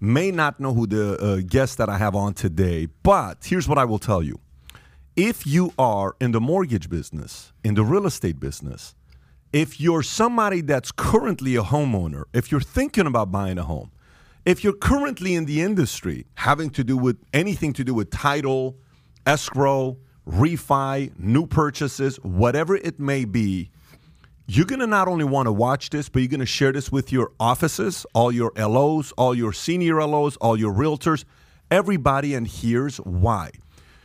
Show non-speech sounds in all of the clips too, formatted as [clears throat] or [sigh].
may not know who the uh, guest that I have on today, but here's what I will tell you. If you are in the mortgage business, in the real estate business, if you're somebody that's currently a homeowner, if you're thinking about buying a home, if you're currently in the industry having to do with anything to do with title, escrow, refi, new purchases, whatever it may be, you're going to not only want to watch this, but you're going to share this with your offices, all your LOs, all your senior LOs, all your realtors, everybody, and here's why.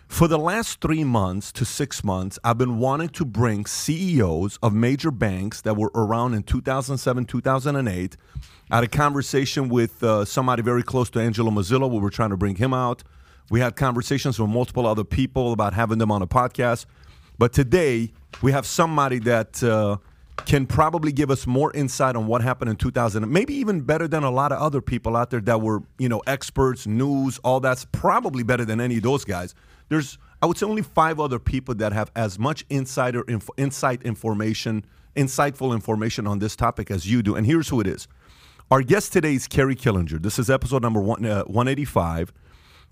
For the last three months to six months, I've been wanting to bring CEOs of major banks that were around in 2007, 2008. I had a conversation with uh, somebody very close to Angelo Mozilo. We were trying to bring him out. We had conversations with multiple other people about having them on a podcast. But today, we have somebody that uh, can probably give us more insight on what happened in 2000, maybe even better than a lot of other people out there that were, you know, experts, news, all that's probably better than any of those guys. There's, I would say, only five other people that have as much insider inf- insight information, insightful information on this topic as you do. And here's who it is. Our guest today is Kerry Killinger. This is episode number one, uh, 185.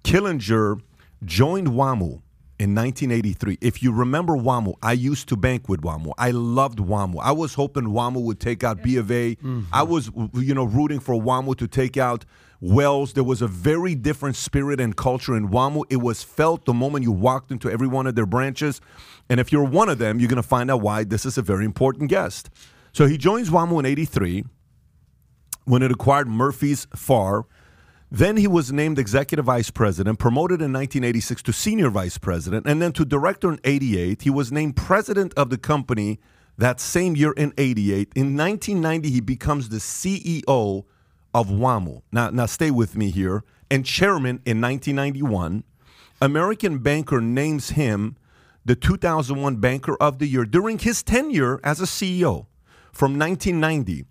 Killinger joined WAMU in 1983. If you remember WAMU, I used to bank with WAMU. I loved WAMU. I was hoping WAMU would take out B of A. Mm-hmm. I was, you know, rooting for WAMU to take out Wells. There was a very different spirit and culture in WAMU. It was felt the moment you walked into every one of their branches. And if you're one of them, you're going to find out why this is a very important guest. So he joins WAMU in 83 when it acquired Murphey Favre. Then he was named executive vice president, promoted in 1986 to senior vice president, and then to director in 88. He was named president of the company that same year in 88. In 1990, he becomes the CEO of WAMU. Now, now stay with me here. And chairman in 1991. American Banker names him the 2001 Banker of the Year during his tenure as a CEO from 1990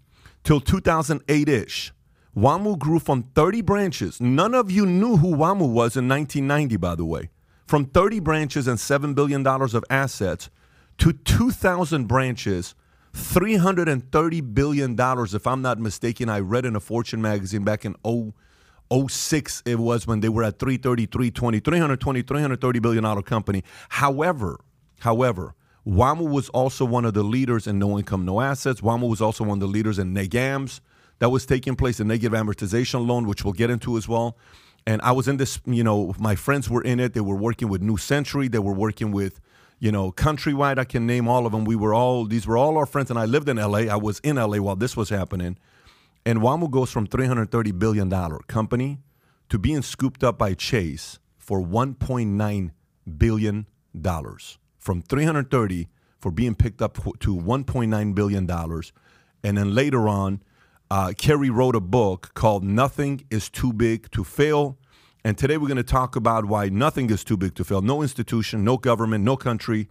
till 2008 ish. WAMU grew from 30 branches. None of you knew who WAMU was in 1990, by the way. From 30 branches and $7 billion of assets to 2,000 branches, $330 billion, if I'm not mistaken. I read in a Fortune magazine back in 0, 06, it was when they were at 333, 20, 320, 330 billion dollar company. However, however, WAMU was also one of the leaders in no income, no assets. WAMU was also one of the leaders in NEGAMS that was taking place, a negative amortization loan, which we'll get into as well. And I was in this, you know, my friends were in it. They were working with New Century. They were working with, you know, Countrywide. I can name all of them. We were all, these were all our friends. And I lived in LA. I was in LA while this was happening. And WAMU goes from $330 billion company to being scooped up by Chase for $1.9 billion. From 330 for being picked up to $1.9 billion. And then later on, uh, Kerry wrote a book called Nothing is Too Big to Fail. And today we're going to talk about why nothing is too big to fail. No institution, no government, no country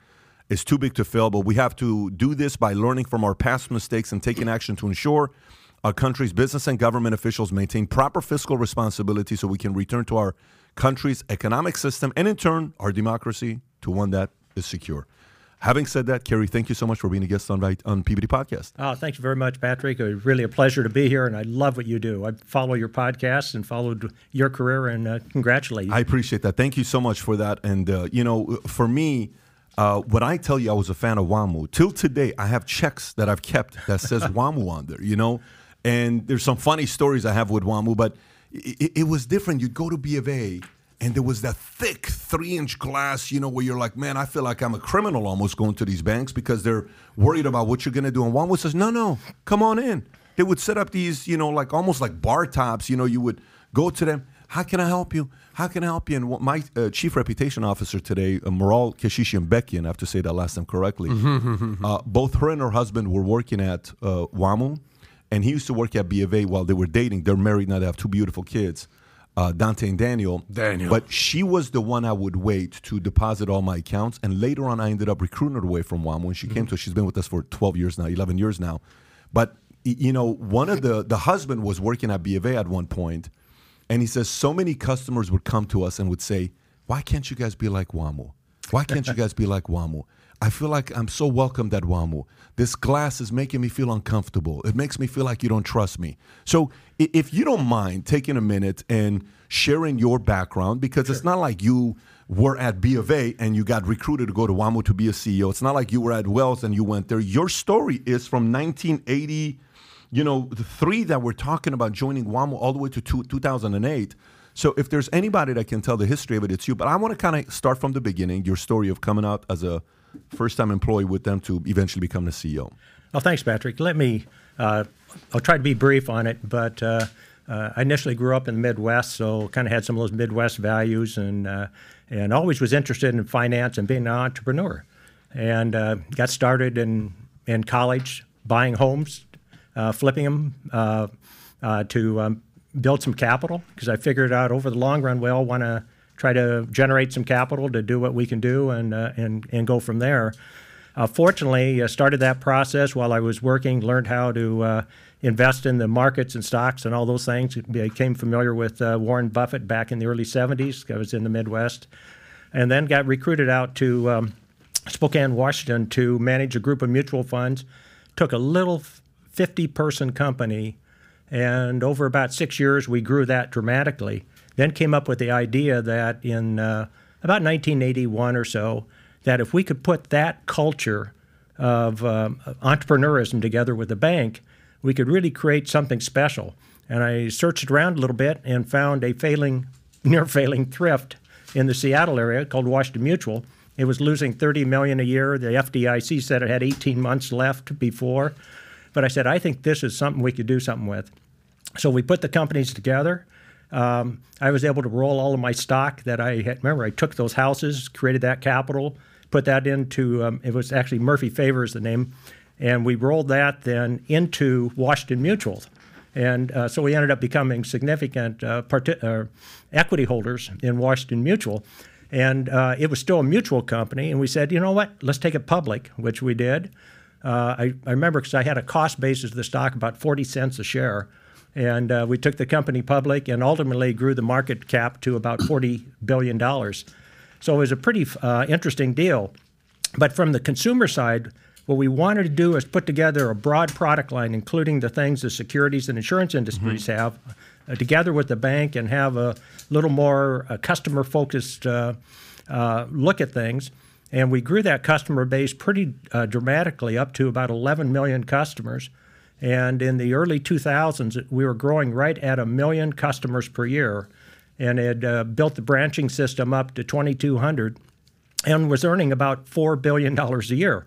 is too big to fail. But we have to do this by learning from our past mistakes and taking action to ensure our country's business and government officials maintain proper fiscal responsibility so we can return to our country's economic system and, in turn, our democracy to one that is secure. Having said that, Kerry, thank you so much for being a guest on, on PBD Podcast. Oh, thank you very much, Patrick. It's really a pleasure to be here, and I love what you do. I follow your podcast and followed your career, and uh, congratulate you. I appreciate that. Thank you so much for that. And, uh, you know, for me, uh, when I tell you I was a fan of WAMU, till today, I have checks that I've kept that says [laughs] WAMU on there, you know? And there's some funny stories I have with WAMU, but it, it was different. You'd go to B of A, and there was that thick three inch glass, you know, where you're like, man, I feel like I'm a criminal almost going to these banks because they're worried about what you're going to do. And WAMU says, no, no, come on in. They would set up these, you know, like almost like bar tops. You know, you would go to them. How can I help you? How can I help you? And what my uh, chief reputation officer today, uh, Moral Keshishian Bekian, I have to say that last name correctly, uh, both her and her husband were working at uh, WAMU, and he used to work at B of A while they were dating. They're married now, they have two beautiful kids. Uh, Dante and Daniel. Daniel. But she was the one I would wait to deposit all my accounts. And later on, I ended up recruiting her away from WAMU. And she came to us. She's been with us for 12 years now, 11 years now. But, you know, one of the, the husband was working at B of A at one point, And he says, so many customers would come to us and would say, why can't you guys be like WAMU? Why can't you guys be like WAMU? I feel like I'm so welcomed at WAMU. This glass is making me feel uncomfortable. It makes me feel like you don't trust me. So if you don't mind taking a minute and sharing your background, because it's not like you were at B of A and you got recruited to go to WAMU to be a CEO. It's not like you were at Wells and you went there. Your story is from 1980, you know, the three that we're talking about joining WAMU all the way to two, 2008. So if there's anybody that can tell the history of it, it's you. But I want to kind of start from the beginning, your story of coming out as a first-time employee with them to eventually become the CEO. Well, thanks, Patrick. Let me, uh, I'll try to be brief on it, but uh, uh, I initially grew up in the Midwest, so kind of had some of those Midwest values and, uh, and always was interested in finance and being an entrepreneur. And uh, got started in, in college buying homes, uh, flipping them to um, build some capital because I figured out over the long run we all want to try to generate some capital to do what we can do and, uh, and, and go from there. Uh, fortunately, I started that process while I was working, learned how to uh, invest in the markets and stocks and all those things. Became familiar with uh, Warren Buffett back in the early 70s. I was in the Midwest. And then got recruited out to um, Spokane, Washington to manage a group of mutual funds. Took a little 50 person company, and over about six years, we grew that dramatically. Then came up with the idea that in uh, about 1981 or so, that if we could put that culture of um, entrepreneurism together with the bank, we could really create something special. And I searched around a little bit and found a failing, [laughs] near failing thrift in the Seattle area called Washington Mutual. It was losing 30 million a year. The FDIC said it had 18 months left before. But I said, I think this is something we could do something with. So we put the companies together. Um, I was able to roll all of my stock that I had. Remember, I took those houses, created that capital, put that into, um, it was actually Murphey Favre, the name, and we rolled that then into Washington Mutual. And uh, so we ended up becoming significant uh, parti- uh, equity holders in Washington Mutual. And uh, it was still a mutual company. And we said, you know what, let's take it public, which we did. Uh, I, I remember because I had a cost basis of the stock about 40 cents a share. And uh, we took the company public and ultimately grew the market cap to about $40 billion. So it was a pretty uh, interesting deal. But from the consumer side, what we wanted to do is put together a broad product line, including the things the securities and insurance industries have, uh, together with the bank and have a little more uh, customer focused uh, uh, look at things. And we grew that customer base pretty uh, dramatically up to about 11 million customers. And in the early 2000s, we were growing right at a million customers per year and had uh, built the branching system up to 2,200 and was earning about $4 billion a year.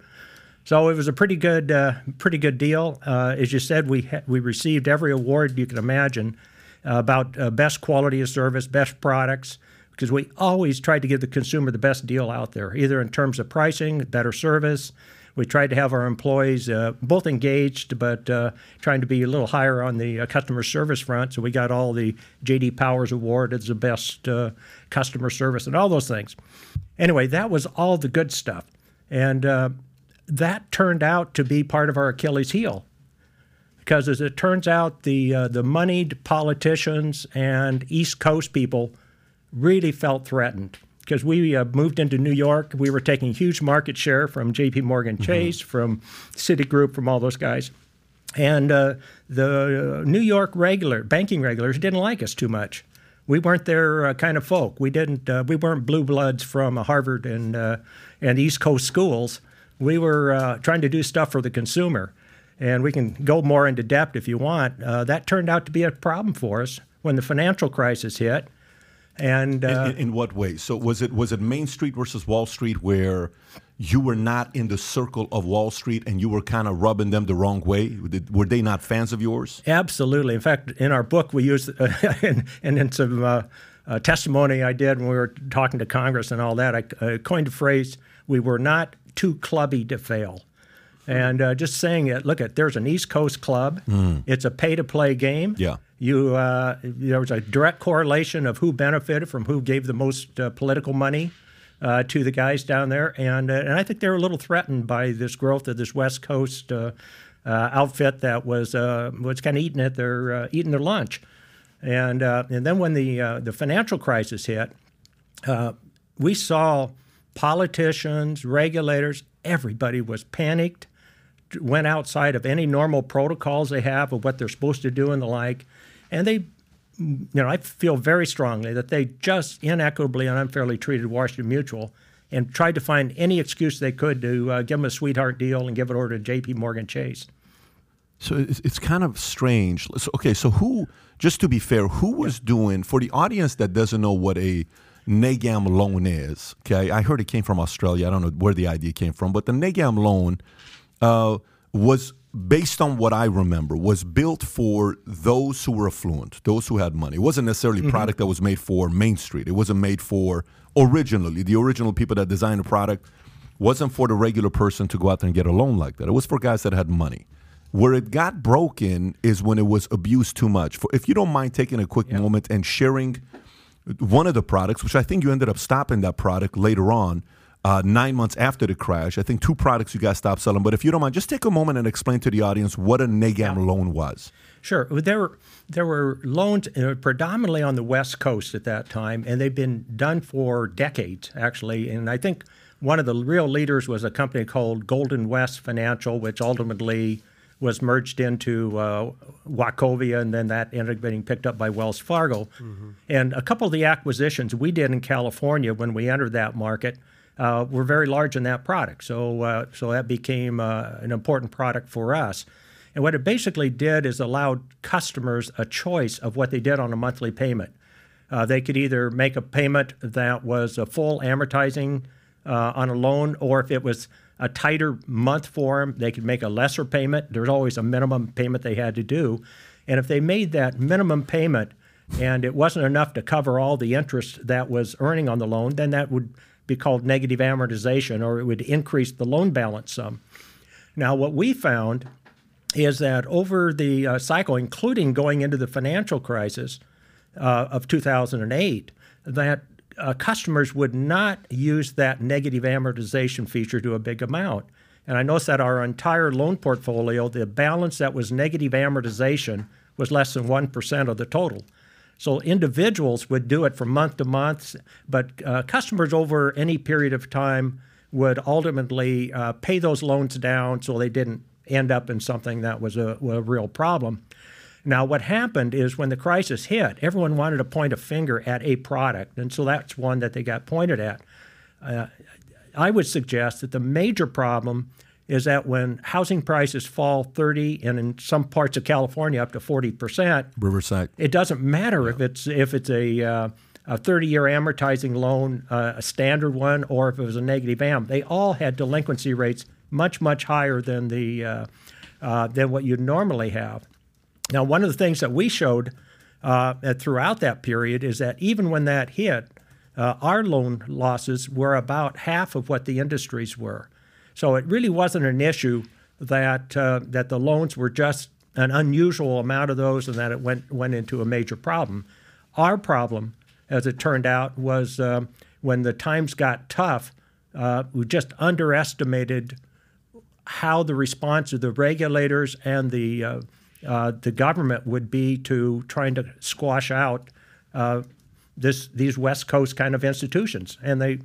So it was a pretty good, uh, pretty good deal. Uh, as you said, we ha- we received every award you can imagine about uh, best quality of service, best products, because we always tried to give the consumer the best deal out there, either in terms of pricing, better service. We tried to have our employees uh, both engaged, but uh, trying to be a little higher on the uh, customer service front. So we got all the J.D. Powers Award as the best uh, customer service and all those things. Anyway, that was all the good stuff, and uh, that turned out to be part of our Achilles heel. Because as it turns out, the uh, the moneyed politicians and East Coast people really felt threatened because we uh, moved into New York. We were taking huge market share from J.P. Morgan Chase, from Citigroup, from all those guys, and uh, the New York regular banking regulars didn't like us too much. We weren't their uh, kind of folk. We didn't. Uh, we weren't blue bloods from Harvard and uh, and East Coast schools. We were uh, trying to do stuff for the consumer, and we can go more into depth if you want. Uh, that turned out to be a problem for us when the financial crisis hit. And uh, In, in what way? So was it was it Main Street versus Wall Street where you were not in the circle of Wall Street and you were kind of rubbing them the wrong way? Did- Were they not fans of yours? Absolutely. In fact, in our book, we use, uh, [laughs] and, and in some uh, uh, testimony I did when we were talking to Congress and all that, I coined a phrase: "We were not too clubby to fail." And uh, just saying it, look at there's an East Coast club. It's a pay-to-play game. Yeah. You uh, there was a direct correlation of who benefited from who gave the most uh, political money uh, to the guys down there, and uh, and I think they were a little threatened by this growth of this West Coast uh, uh, outfit that was was kind of eating at their eating their lunch, and and then when the the financial crisis hit, we saw politicians, regulators, everybody was panicked went outside of any normal protocols they have of what they're supposed to do and the like. And they, you know, I feel very strongly that they just inequitably and unfairly treated Washington Mutual and tried to find any excuse they could to uh, give them a sweetheart deal and give it over to J.P. Morgan Chase. So it's, it's kind of strange. So, okay, so who, just to be fair, who was doing, for the audience that doesn't know what a negam loan is, okay, I heard it came from Australia. I don't know where the idea came from, but the negam loan uh, was based on what I remember, was built for those who were affluent, those who had money. It wasn't necessarily a mm-hmm. product that was made for Main Street. It wasn't made for originally the original people that designed the product wasn't for the regular person to go out there and get a loan like that. It was for guys that had money. Where it got broken is when it was abused too much. For, if you don't mind taking a quick moment and sharing one of the products, which I think you ended up stopping that product later on, uh, nine months after the crash. I think two products you guys stopped selling. But if you don't mind, just take a moment and explain to the audience what a negam loan was. Sure. There were, there were loans uh, predominantly on the West Coast at that time, and they've been done for decades, actually. And I think one of the real leaders was a company called Golden West Financial, which ultimately was merged into uh, Wachovia, and then that ended up getting picked up by Wells Fargo. Mm-hmm. And a couple of the acquisitions we did in California when we entered that market – uh, were very large in that product. So, uh, so that became uh, an important product for us. And what it basically did is allowed customers a choice of what they did on a monthly payment. Uh, they could either make a payment that was a full amortizing uh, on a loan, or if it was a tighter month for them, they could make a lesser payment. There's always a minimum payment they had to do. And if they made that minimum payment and it wasn't enough to cover all the interest that was earning on the loan, then that would be called negative amortization, or it would increase the loan balance some. Now, what we found is that over the uh, cycle, including going into the financial crisis uh, of 2008, that uh, customers would not use that negative amortization feature to a big amount. And I noticed that our entire loan portfolio, the balance that was negative amortization was less than 1% of the total. So individuals would do it from month to month, but uh, customers over any period of time would ultimately uh, pay those loans down so they didn't end up in something that was a, a, real problem. Now, what happened is when the crisis hit, everyone wanted to point a finger at a product, and so that's one that they got pointed at. Uh, I would suggest that the major problem is that when housing prices fall 30 and in some parts of California up to 40 percent, Riverside, it doesn't matter yeah. if it's if it's a uh, a 30-year amortizing loan, uh, a standard one, or if it was a negative am. They all had delinquency rates much much higher than the uh, uh than what you'd normally have. Now, one of the things that we showed uh, throughout that period is that even when that hit, uh, our loan losses were about half of what the industries were. So it really wasn't an issue that uh, that the loans were just an unusual amount of those, and that it went went into a major problem. Our problem, as it turned out, was uh, when the times got tough. Uh, we just underestimated how the response of the regulators and the uh, uh, the government would be to trying to squash out uh, this these West Coast kind of institutions, and they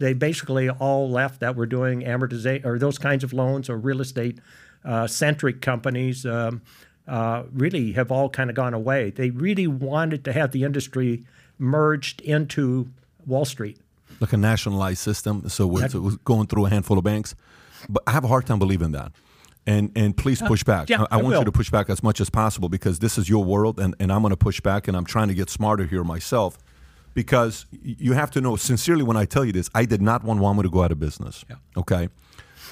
they basically all left that were doing amortization or those kinds of loans or real estate uh, centric companies um, uh, really have all kind of gone away. They really wanted to have the industry merged into Wall Street. Like a nationalized system. So we're, so going through a handful of banks. But I have a hard time believing that and and please uh, push back. Yeah, I, I want will. you to push back as much as possible because this is your world, and, and I'm going to push back, and I'm trying to get smarter here myself because you have to know sincerely when I tell you this, I did not want WAMU to go out of business. Yeah. Okay.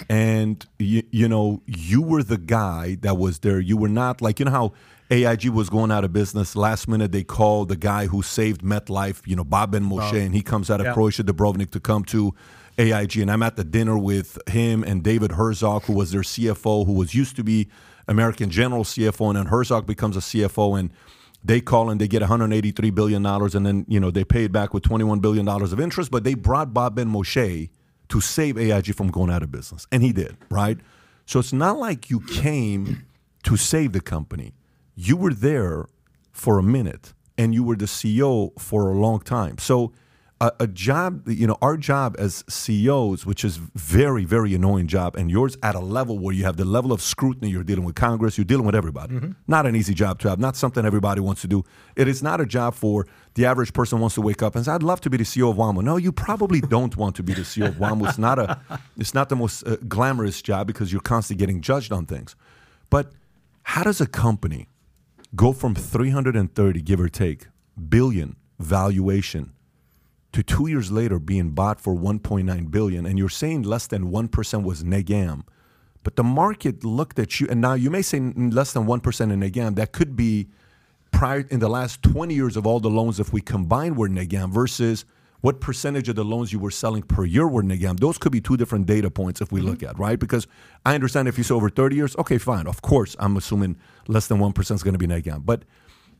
And you, you know, you were the guy that was there. You were not like you know how AIG was going out of business. Last minute, they called the guy who saved MetLife, you know, Bob Benmosche, and he comes out of yeah. Croatia Dubrovnik to come to AIG. And I'm at the dinner with him and David Herzog, who was their CFO, who was used to be American General CFO, and then Herzog becomes a CFO. And They call and they get 183 billion dollars, and then you know they pay it back with 21 billion dollars of interest. But they brought Bob Benmosche to save AIG from going out of business, and he did, right? So it's not like you came to save the company. You were there for a minute, and you were the CEO for a long time. So a, a, job, you know, our job as CEOs, which is very, very annoying job, and yours at a level where you have the level of scrutiny, you're dealing with Congress, you're dealing with everybody. Mm-hmm. Not an easy job to have, not something everybody wants to do. It is not a job for the average person wants to wake up and say, "I'd love to be the CEO of WAMU." No, you probably [laughs] don't want to be the CEO of WAMU. It's not a, it's not the most uh, glamorous job because you're constantly getting judged on things. But how does a company go from 330, give or take, billion valuation? To two years later being bought for 1.9 billion and you're saying less than 1% was negam. But the market looked at you and now you may say less than 1% in negam. That could be prior in the last 20 years of all the loans if we combine were negam versus what percentage of the loans you were selling per year were negam. Those could be two different data points if we mm-hmm. look at right? Because i understand if you say over 30 years okay fine. Of course i'm assuming less than 1% is going to be negam. But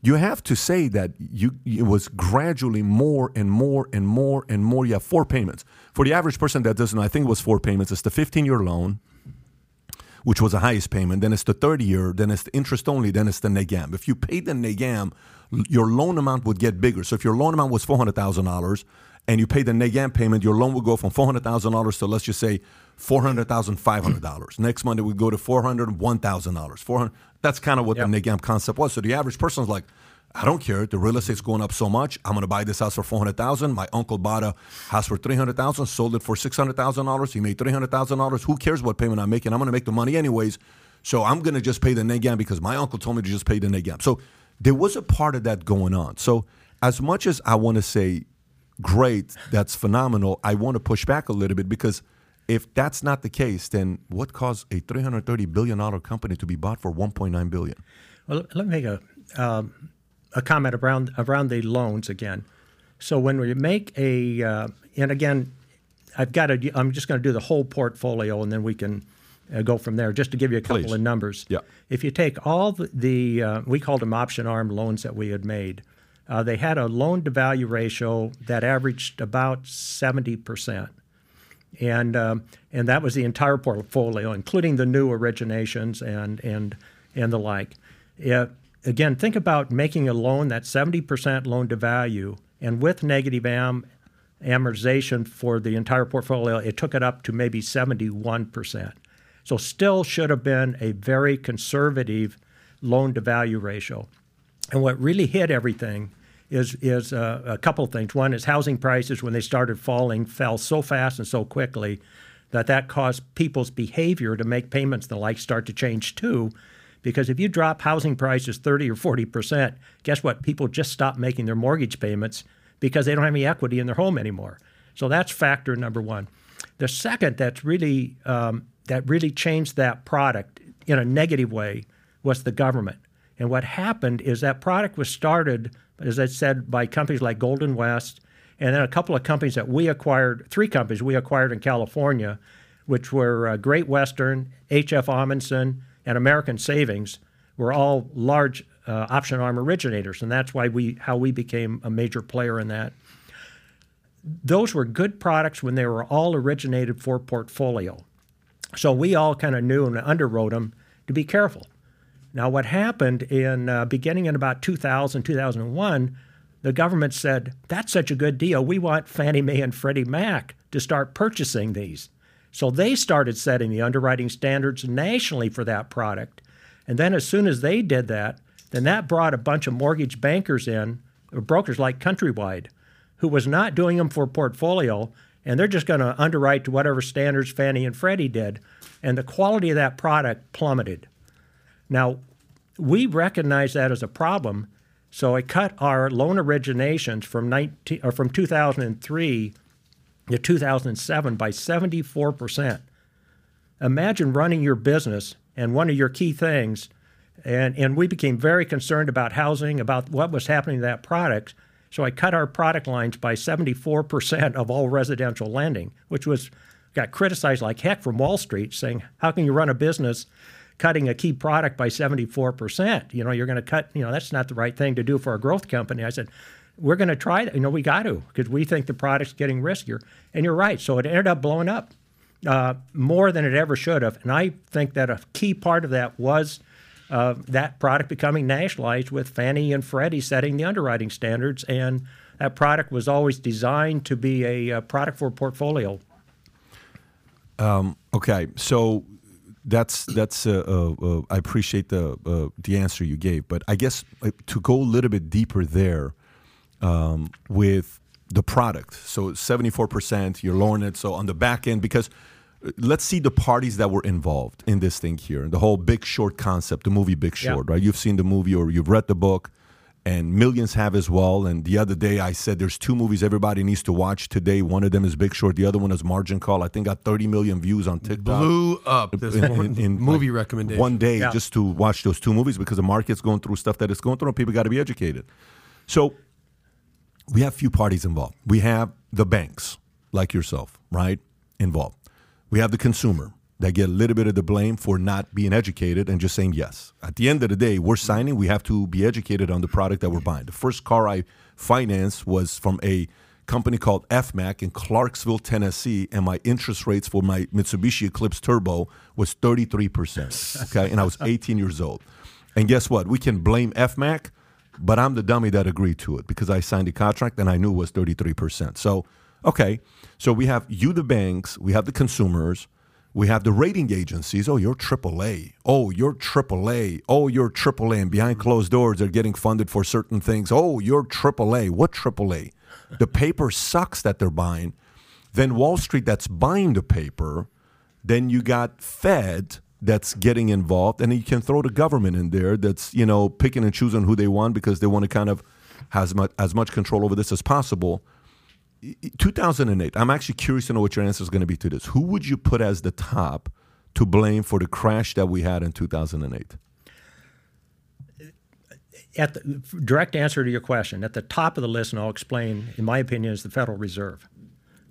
you have to say that you it was gradually more and more and more and more. You have four payments. For the average person that doesn't I think it was four payments. It's the 15 year loan, which was the highest payment. Then it's the 30 year. Then it's the interest only. Then it's the negam. If you paid the negam, your loan amount would get bigger. So if your loan amount was $400,000 and you pay the negam payment, your loan would go from $400,000 to let's just say $400,500. Next month it would go to $401,000. 400 That's kind of what yep. the negam concept was. So the average person's like, I don't care. The real estate's going up so much. I'm going to buy this house for 400000 My uncle bought a house for 300000 sold it for $600,000. He made $300,000. Who cares what payment I'm making? I'm going to make the money anyways. So I'm going to just pay the negam because my uncle told me to just pay the negam. So there was a part of that going on. So as much as I want to say, great, that's phenomenal, I want to push back a little bit because – if that's not the case, then what caused a 330 billion dollar company to be bought for 1.9 billion? Well, let me make a um, a comment around around the loans again. So when we make a uh, and again, I've got to. I'm just going to do the whole portfolio, and then we can uh, go from there. Just to give you a couple Please. of numbers. Yeah. If you take all the, the uh, we called them option arm loans that we had made, uh, they had a loan to value ratio that averaged about 70 percent and um, and that was the entire portfolio, including the new originations and and and the like. It, again, think about making a loan that's 70% loan to value, and with negative am amortization for the entire portfolio, it took it up to maybe 71%. So still should have been a very conservative loan to value ratio. And what really hit everything is is uh, a couple of things. One is housing prices when they started falling fell so fast and so quickly that that caused people's behavior to make payments and the like start to change too. Because if you drop housing prices 30 or 40 percent, guess what? People just stop making their mortgage payments because they don't have any equity in their home anymore. So that's factor number one. The second that's really um, that really changed that product in a negative way was the government. And what happened is that product was started as I said, by companies like Golden West, and then a couple of companies that we acquired, three companies we acquired in California, which were uh, Great Western, H.F. Ahmanson, and American Savings, were all large uh, option arm originators, and that's why we how we became a major player in that. Those were good products when they were all originated for portfolio. So we all kind of knew and underwrote them to be careful. Now, what happened in uh, beginning in about 2000, 2001, the government said, that's such a good deal. We want Fannie Mae and Freddie Mac to start purchasing these. So they started setting the underwriting standards nationally for that product. And then as soon as they did that, then that brought a bunch of mortgage bankers in, or brokers like Countrywide, who was not doing them for portfolio, and they're just going to underwrite to whatever standards Fannie and Freddie did. And the quality of that product plummeted. Now, we recognize that as a problem, so I cut our loan originations from 19 or from 2003 to 2007 by 74 percent. Imagine running your business and one of your key things, and, and we became very concerned about housing, about what was happening to that product. So I cut our product lines by 74 percent of all residential lending, which was got criticized like heck from Wall Street, saying, "How can you run a business cutting a key product by 74%. You know, you're going to cut, you know, that's not the right thing to do for a growth company. I said, we're going to try that. You know, we got to because we think the product's getting riskier. And you're right. So it ended up blowing up uh, more than it ever should have. And I think that a key part of that was uh, that product becoming nationalized with Fannie and Freddie setting the underwriting standards. And that product was always designed to be a, a product for portfolio. Um, okay, so that's that's uh, uh, uh, I appreciate the uh, the answer you gave, but I guess to go a little bit deeper there um, with the product. So seventy four percent, you're lowering it. So on the back end, because uh, let's see the parties that were involved in this thing here, the whole Big Short concept, the movie Big Short, yeah. right? You've seen the movie or you've read the book and millions have as well. And the other day I said there's two movies everybody needs to watch today. One of them is Big Short. The other one is Margin Call. I think got 30 million views on TikTok. Blew up this in, in, in movie like recommendation. One day yeah. just to watch those two movies because the market's going through stuff that it's going through and people got to be educated. So we have few parties involved. We have the banks, like yourself, right, involved. We have the consumer that get a little bit of the blame for not being educated and just saying yes. At the end of the day, we're signing, we have to be educated on the product that we're buying. The first car I financed was from a company called FMAC in Clarksville, Tennessee, and my interest rates for my Mitsubishi Eclipse Turbo was 33%. Okay, and I was 18 years old. And guess what? We can blame FMAC, but I'm the dummy that agreed to it because I signed the contract and I knew it was 33%. So, okay, so we have you, the banks, we have the consumers, we have the rating agencies. Oh, you're AAA. Oh, you're AAA. Oh, you're AAA. And behind closed doors, they're getting funded for certain things. Oh, you're AAA. What AAA? The paper sucks that they're buying. Then Wall Street that's buying the paper. Then you got Fed that's getting involved, and you can throw the government in there that's you know picking and choosing who they want because they want to kind of have as much, as much control over this as possible. 2008, I'm actually curious to know what your answer is going to be to this. Who would you put as the top to blame for the crash that we had in 2008? At the direct answer to your question, at the top of the list, and I'll explain, in my opinion, is the Federal Reserve.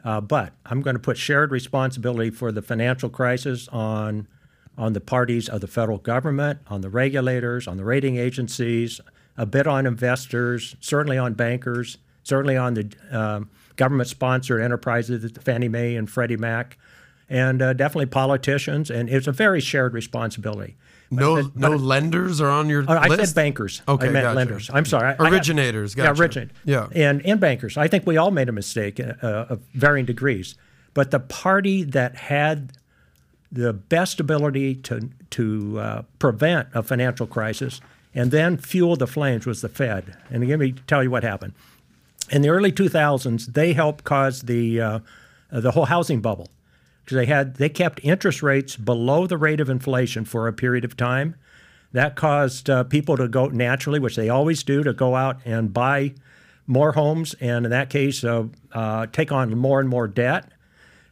Uh, but I'm going to put shared responsibility for the financial crisis on on the parties of the federal government, on the regulators, on the rating agencies, a bit on investors, certainly on bankers, certainly on the um, government sponsored enterprises, Fannie Mae and Freddie Mac, and uh, definitely politicians. And it's a very shared responsibility. No, but, no lenders are on your uh, I said bankers. Okay, I meant gotcha. lenders. I'm sorry. Originators. I, gotcha. Yeah, originate. Yeah. And, and bankers. I think we all made a mistake uh, of varying degrees. But the party that had the best ability to, to uh, prevent a financial crisis and then fuel the flames was the Fed. And let me tell you what happened in the early 2000s, they helped cause the uh, the whole housing bubble because they had they kept interest rates below the rate of inflation for a period of time. That caused uh, people to go naturally, which they always do, to go out and buy more homes, and in that case, uh, uh take on more and more debt,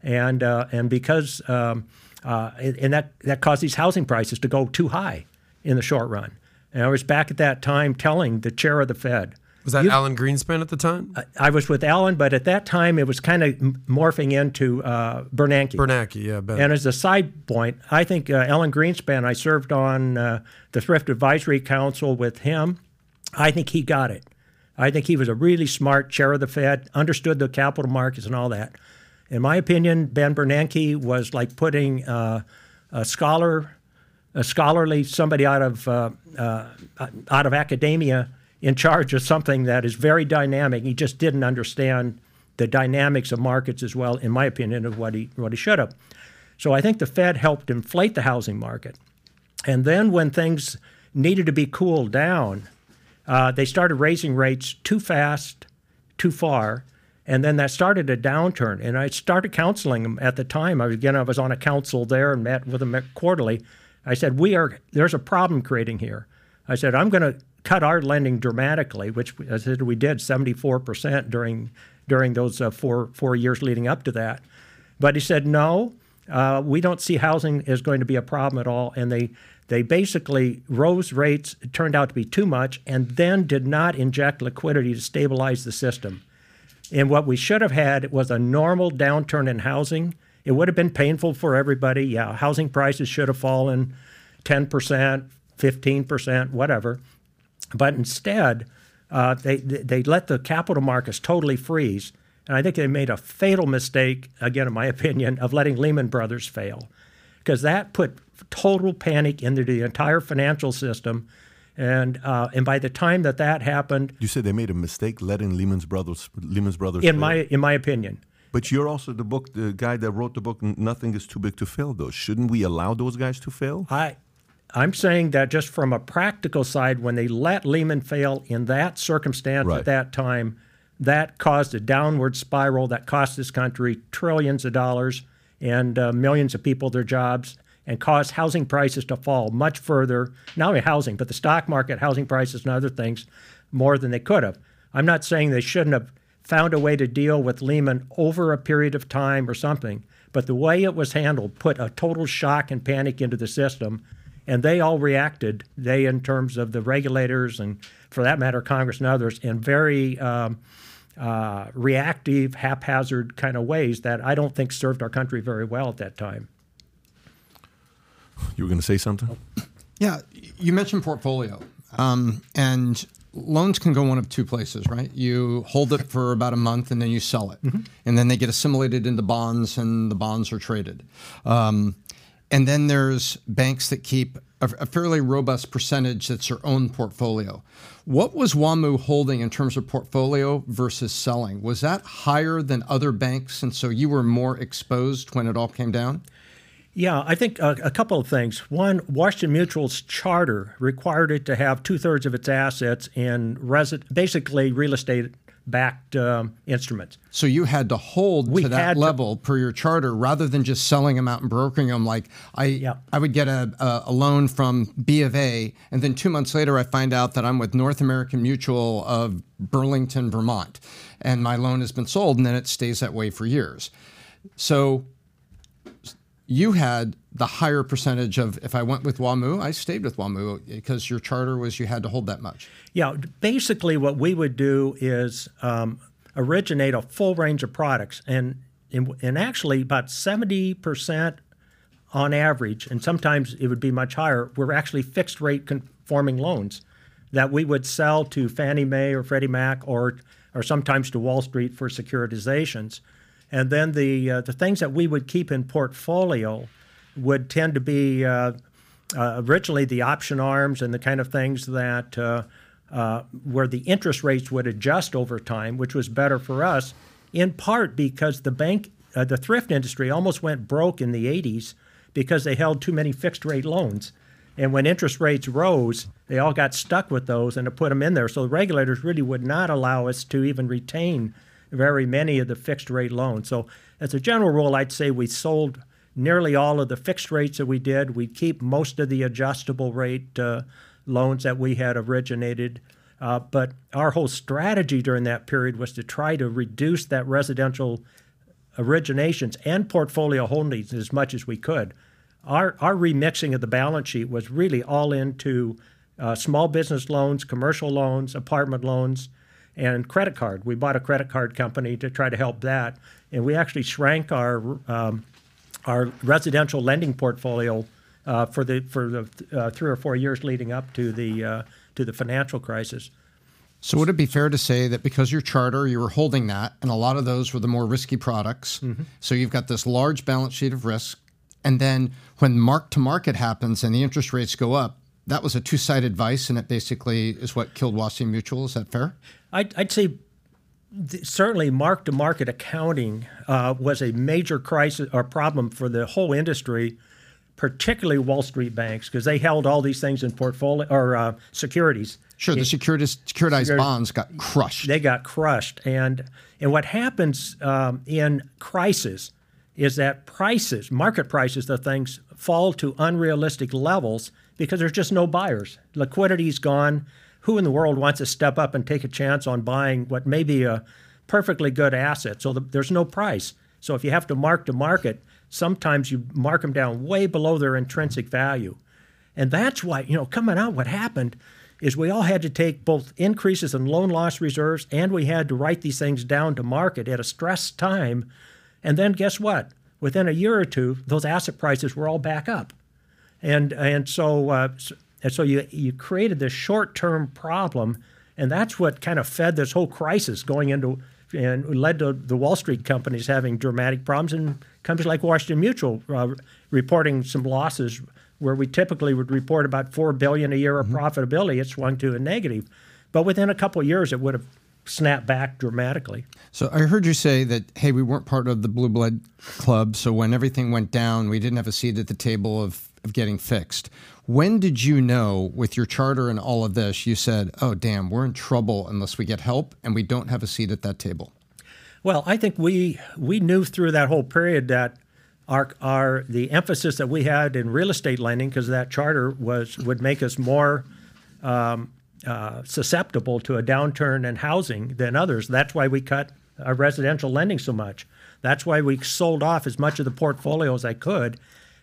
and uh, and because um, uh, and that that caused these housing prices to go too high in the short run. And I was back at that time telling the chair of the Fed was that you, Alan Greenspan at the time? I, I, was with Alan, but at that time it was kind of morphing into uh, Bernanke. Bernanke, yeah. Ben. And as a side point, I think uh, Alan Greenspan, I served on uh, the Thrift Advisory Council with him. I think he got it. I think he was a really smart chair of the Fed, understood the capital markets and all that. In my opinion, Ben Bernanke was like putting uh, a scholar, a scholarly somebody out of uh, uh, out of academia in charge of something that is very dynamic. He just didn't understand the dynamics of markets as well, in my opinion, of what he what he should have. So I think the Fed helped inflate the housing market, and then when things needed to be cooled down, uh, they started raising rates too fast, too far, and then that started a downturn. And I started counseling them at the time. I was again I was on a council there and met with them quarterly. I said, "We are there's a problem creating here." I said, "I'm going to cut our lending dramatically, which said we did 74% during during those uh, four four years leading up to that. But he said no, uh, we don't see housing is going to be a problem at all, and they they basically rose rates. It turned out to be too much, and then did not inject liquidity to stabilize the system. And what we should have had was a normal downturn in housing. It would have been painful for everybody. Yeah, housing prices should have fallen 10%, 15%, whatever. But instead, uh, they, they let the capital markets totally freeze. And I think they made a fatal mistake, again, in my [laughs] opinion, of letting Lehman Brothers fail, because that put total panic into the entire financial system. And uh, and by the time that that happened, you said they made a mistake letting Lehman Brothers Lehman Brothers. In fail. my in my opinion. But you're also the book, the guy that wrote the book. Nothing is too big to fail. Though, shouldn't we allow those guys to fail? I I'm saying that just from a practical side, when they let Lehman fail in that circumstance Right. at that time, that caused a downward spiral that cost this country trillions of dollars and uh, millions of people their jobs and caused housing prices to fall much further. Not only housing, but the stock market, housing prices, and other things more than they could have. I'm not saying they shouldn't have found a way to deal with Lehman over a period of time or something, but the way it was handled put a total shock and panic into the system and they all reacted. They, in terms of the regulators and, for that matter, Congress and others, in very um, uh, reactive, haphazard kind of ways that I don't think served our country very well at that time. You were going to say something? Yeah, you mentioned portfolio, um, and loans can go one of two places, right? You hold it for about a month and then you sell it, and then they get assimilated into bonds, and the bonds are traded. Um, and then there's banks that keep a, a fairly robust percentage that's their own portfolio. What was WAMU holding in terms of portfolio versus selling? Was that higher than other banks, and so you were more exposed when it all came down? Yeah, I think a, a couple of things. One, Washington Mutual's charter required it to have two thirds of its assets in resi- basically real estate backed um, instruments. So you had to hold We to that had to- level per your charter rather than just selling them out and brokering them. Like I, Yeah. I would get a, a, a loan from B of A, and then two months later I find out that I'm with North American Mutual of Burlington, Vermont, and my loan has been sold, and then it stays that way for years. So you had the higher percentage of if I went with WAMU, I stayed with WAMU because your charter was you had to hold that much. Yeah, basically, what we would do is um, originate a full range of products, and and, and actually about seventy percent on average, and sometimes it would be much higher. Were actually fixed rate conforming loans that we would sell to Fannie Mae or Freddie Mac or or sometimes to Wall Street for securitizations, and then the uh, the things that we would keep in portfolio would tend to be uh, uh, originally the option arms and the kind of things that uh, where the interest rates would adjust over time, which was better for us, in part because the bank, the thrift industry almost went broke in the 80s because they held too many fixed rate loans. And when interest rates rose, they all got stuck with those and to put them in there. So the regulators really would not allow us to even retain very many of the fixed rate loans. So as a general rule, I'd say we sold nearly all of the fixed rates that we did. We'd keep most of the adjustable rate uh, loans that we had originated. Uh, but our whole strategy during that period was to try to reduce that residential originations and portfolio holdings as much as we could. Our, our remixing of the balance sheet was really all into uh, small business loans, commercial loans, apartment loans, and credit card. We bought a credit card company to try to help that, and we actually shrank our um, our residential lending portfolio uh, for the for the uh, three or four years leading up to the uh, to the financial crisis. So would it be fair to say that because your charter, you were holding that, and a lot of those were the more risky products. So you've got this large balance sheet of risk, and then when mark to market happens and the interest rates go up, that was a two sided vice, and it basically is what killed Washington Mutual. Is that fair? I'd, I'd say certainly mark to market accounting uh, was a major crisis or problem for the whole industry, particularly Wall Street banks, because they held all these things in portfolio or uh, securities. Sure, the securitized, securitized bonds got crushed. They got crushed, and and what happens um, in crisis is that prices, market prices of things, fall to unrealistic levels because there's just no buyers. Liquidity's gone. Who in the world wants to step up and take a chance on buying what may be a perfectly good asset? So the, there's no price. So if you have to mark to market, sometimes you mark them down way below their intrinsic value. And that's why, you know, coming out, what happened is we all had to take both increases in loan loss reserves and we had to write these things down to market at a stressed time. And then guess what? Within a year or two, those asset prices were all back up. and and so uh, and so you you created this short term problem, and that's what kind of fed this whole crisis going into and led to the Wall Street companies having dramatic problems, and companies like Washington Mutual uh, reporting some losses where we typically would report about four billion a year of mm-hmm. profitability. It swung to a negative, but within a couple of years, it would have snapped back dramatically. So I heard you say that hey, we weren't part of the blue blood club, so when everything went down, we didn't have a seat at the table of of getting fixed. When did you know, with your charter and all of this, you said, "Oh, damn, we're in trouble unless we get help, and we don't have a seat at that table"? Well, I think we we knew through that whole period that our our the emphasis that we had in real estate lending, because that charter was would make us more um, uh, susceptible to a downturn in housing than others. That's why we cut our residential lending so much. That's why we sold off as much of the portfolio as I could,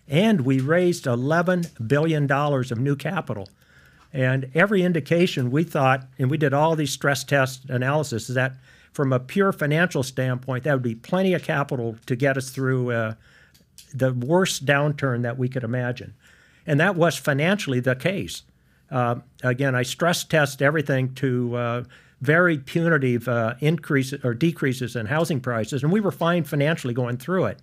and we raised eleven billion dollars of new capital. And every indication we thought, and we did all these stress test analysis, is that from a pure financial standpoint, that would be plenty of capital to get us through uh, the worst downturn that we could imagine. And that was financially the case. Uh, again, I stress test everything to uh, very punitive uh, increases or decreases in housing prices, and we were fine financially going through it.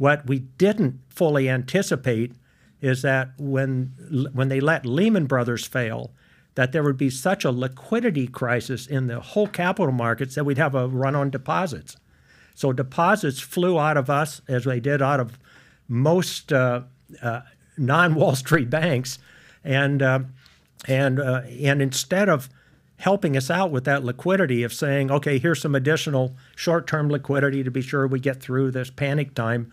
What we didn't fully anticipate is that when when they let Lehman Brothers fail, that there would be such a liquidity crisis in the whole capital markets that we'd have a run on deposits. So deposits flew out of us as they did out of most uh, uh, non Wall Street banks, and uh, and uh, and instead of helping us out with that liquidity of saying, okay, here's some additional short-term liquidity to be sure we get through this panic time.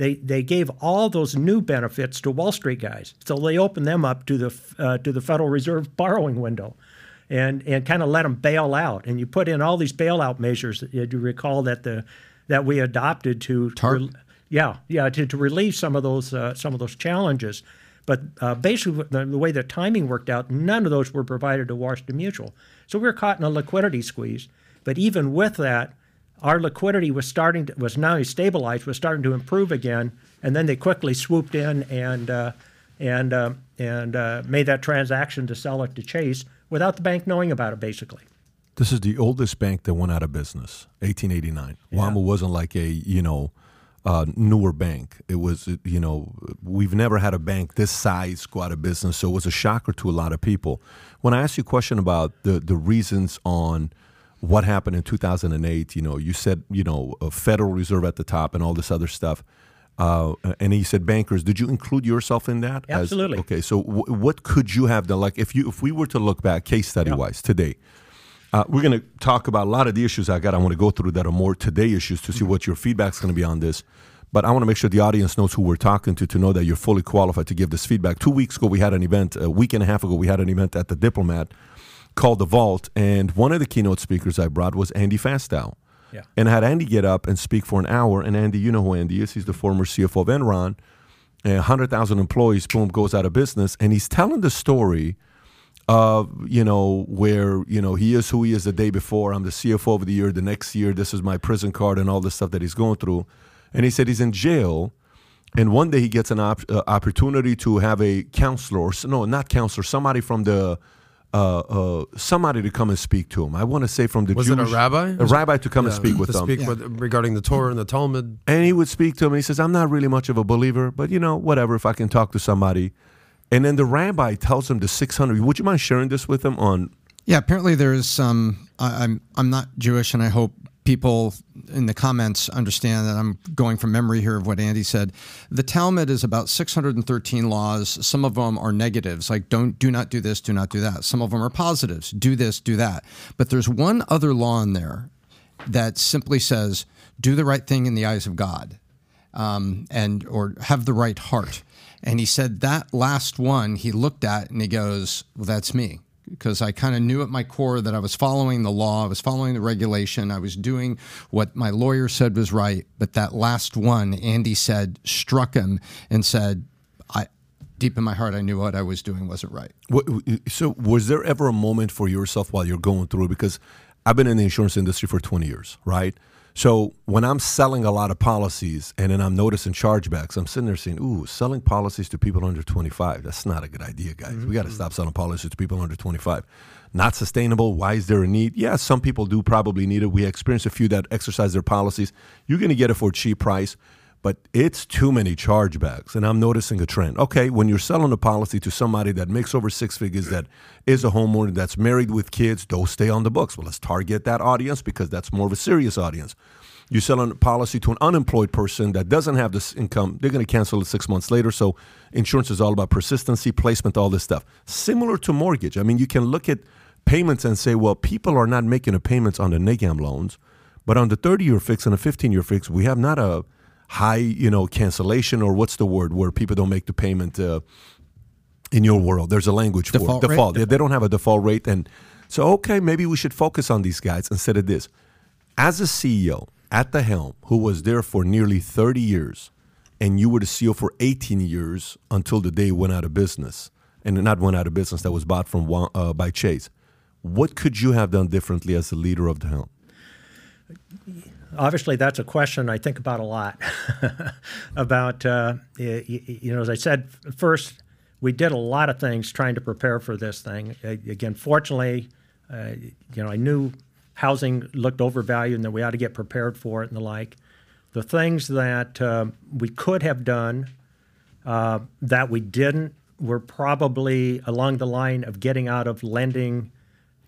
They, they gave all those new benefits to Wall Street guys, so they opened them up to the uh, to the Federal Reserve borrowing window, and and kind of let them bail out. And you put in all these bailout measures. You recall that the that we adopted to, to yeah, yeah, to, to relieve some of those uh, some of those challenges. But uh, basically, the, the, way the timing worked out, none of those were provided to Washington Mutual. So we were caught in a liquidity squeeze. But even with that, our liquidity was starting to, was only stabilized, was starting to improve again. And then they quickly swooped in and uh, and uh, and uh, made that transaction to sell it to Chase without the bank knowing about it, basically. This is the oldest bank that went out of business, 1889. Yeah. WaMu wasn't like a you know uh, newer bank. It was, you know, we've never had a bank this size go out of business, so it was a shocker to a lot of people. When I asked you a question about the the reasons on what happened in 2008, you know, you said, you know, a Federal Reserve at the top and all this other stuff. Uh, and he said bankers. Did you include yourself in that? Absolutely. As, okay, so w- what could you have done? Like if you if we were to look back, case study yeah. wise, today, uh, we're going to talk about a lot of the issues I got. I want to go through that are more today issues to see what your feedback's going to be on this. But I want to make sure the audience knows who we're talking to to know that you're fully qualified to give this feedback. Two weeks ago, we had an event. A week and a half ago, we had an event at the Diplomat called the Vault, and one of the keynote speakers I brought was Andy Fastow. Yeah. And I had Andy get up and speak for an hour. And Andy, you know who Andy is. He's the former CFO of Enron. 100,000 employees, boom, goes out of business. And he's telling the story – of, you know, where, you know, he is who he is the day before. I'm the CFO of the year. The next year, this is my prison card and all the stuff that he's going through. And he said he's in jail. And one day he gets an op- uh, opportunity to have a counselor, or no, not counselor, somebody from the, uh, uh, somebody to come and speak to him. I want to say from the was Jewish, it a rabbi? A rabbi to come yeah, and speak with to them. Speak yeah. with, regarding the Torah and the Talmud. And he would speak to him. And he says, "I'm not really much of a believer, but you know, whatever. If I can talk to somebody." And then the rabbi tells him the 600. Would you mind sharing this with him on? Yeah, apparently there's some. I'm I'm not Jewish, and I hope people in the comments understand that I'm going from memory here of what Andy said. The Talmud is about 613 laws. Some of them are negatives, like don't do not do this, do not do that. Some of them are positives, do this, do that. But there's one other law in there that simply says do the right thing in the eyes of God, um, and or have the right heart. And he said that last one he looked at and he goes, Well, that's me. Because I kind of knew at my core that I was following the law, I was following the regulation, I was doing what my lawyer said was right. But that last one, Andy said, struck him and said, I, deep in my heart, I knew what I was doing wasn't right. So, was there ever a moment for yourself while you're going through? Because I've been in the insurance industry for 20 years, right? So when I'm selling a lot of policies and then I'm noticing chargebacks, I'm sitting there saying, "Ooh, selling policies to people under 25. That's not a good idea, guys. We got to mm-hmm. stop selling policies to people under 25. Not sustainable. Why is there a need? Yeah, some people do probably need it. We experience a few that exercise their policies. You're going to get it for a cheap price, but it's too many chargebacks. And I'm noticing a trend. Okay, when you're selling a policy to somebody that makes over six figures, that is a homeowner, that's married with kids, those stay on the books. Well, let's target that audience because that's more of a serious audience. You sell a policy to an unemployed person that doesn't have this income, they're going to cancel it six months later. So insurance is all about persistency, placement, all this stuff. Similar to mortgage. I mean, you can look at payments and say, well, people are not making the payments on the negam loans, but on the 30 year fix and a 15 year fix, we have not a high, you know, cancellation or what's the word where people don't make the payment uh, in your world. There's a language Default for it. rate? default. They, they don't have a default rate. And so, okay, maybe we should focus on these guys instead of this. As a CEO at the helm who was there for nearly 30 years, and you were the CEO for 18 years until the day it went out of business, and not went out of business, that was bought from uh, by Chase. What could you have done differently as the leader of the helm? Obviously that's a question I think about a lot. [laughs] about uh, y- y- you know, as I said first, we did a lot of things trying to prepare for this thing. Again, fortunately, uh, you know, I knew housing looked overvalued and that we ought to get prepared for it and the like. The things that uh, we could have done uh, that we didn't were probably along the line of getting out of lending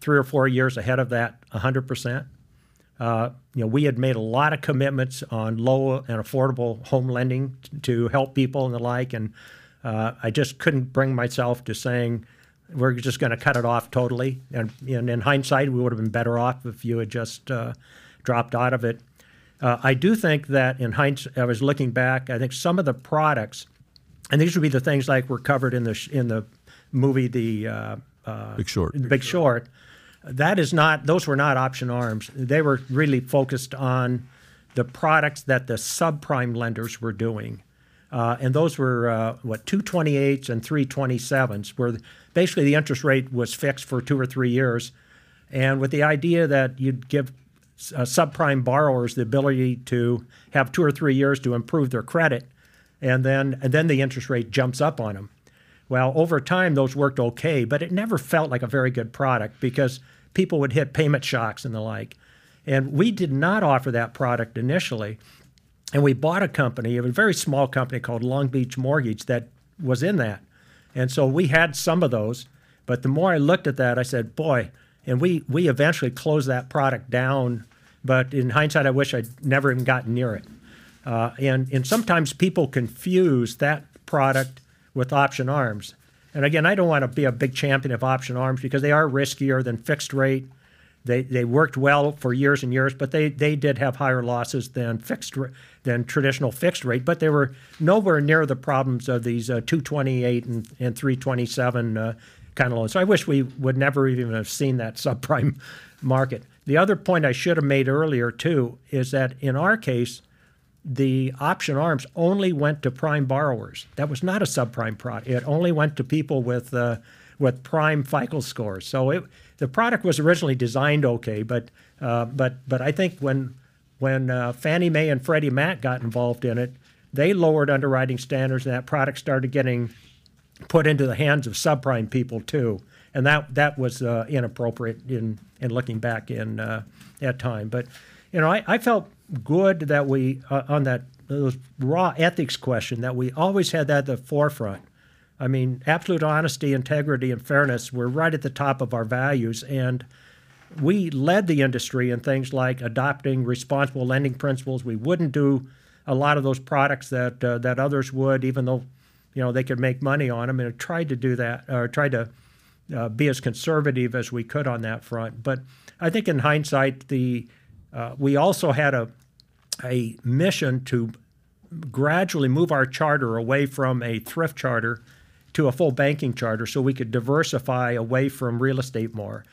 three or four years ahead of that 100 percent. Uh, you know, we had made a lot of commitments on low and affordable home lending t- to help people and the like, and uh, I just couldn't bring myself to saying we're just going to cut it off totally. And, and in hindsight, we would have been better off if you had just uh, dropped out of it. Uh, I do think that in hindsight, I was looking back. I think some of the products, and these would be the things like were covered in the sh- in the movie, the uh, Big Short. the Big Short. That is not; those were not option arms. They were really focused on the products that the subprime lenders were doing, uh, and those were uh, what 228s and 327s, where basically the interest rate was fixed for two or three years, and with the idea that you'd give uh, subprime borrowers the ability to have two or three years to improve their credit, and then and then the interest rate jumps up on them. Well, over time, those worked okay, but it never felt like a very good product because people would hit payment shocks and the like. And we did not offer that product initially. And we bought a company, a very small company called Long Beach Mortgage, that was in that. And so we had some of those. But the more I looked at that, I said, boy, and we, we eventually closed that product down. But in hindsight, I wish I'd never even gotten near it. Uh, and, and sometimes people confuse that product with option arms. And again, I don't want to be a big champion of option arms because they are riskier than fixed rate. They, they worked well for years and years, but they, they did have higher losses than fixed than traditional fixed rate. But they were nowhere near the problems of these uh, 228 and, and 327 uh, kind of loans. So I wish we would never even have seen that [laughs] subprime market. The other point I should have made earlier too is that in our case, the option arms only went to prime borrowers. That was not a subprime product. It only went to people with uh, with prime FICO scores. So it, the product was originally designed okay, but uh, but but I think when when uh, Fannie Mae and Freddie Mac got involved in it, they lowered underwriting standards, and that product started getting put into the hands of subprime people too, and that that was uh, inappropriate in in looking back in uh, that time. But you know, I, I felt good that we uh, on that those raw ethics question that we always had that at the forefront. I mean, absolute honesty, integrity, and fairness were right at the top of our values, and we led the industry in things like adopting responsible lending principles. We wouldn't do a lot of those products that uh, that others would, even though you know they could make money on them, and tried to do that or tried to uh, be as conservative as we could on that front. But I think in hindsight, the uh, we also had a a mission to gradually move our charter away from a thrift charter to a full banking charter so we could diversify away from real estate more.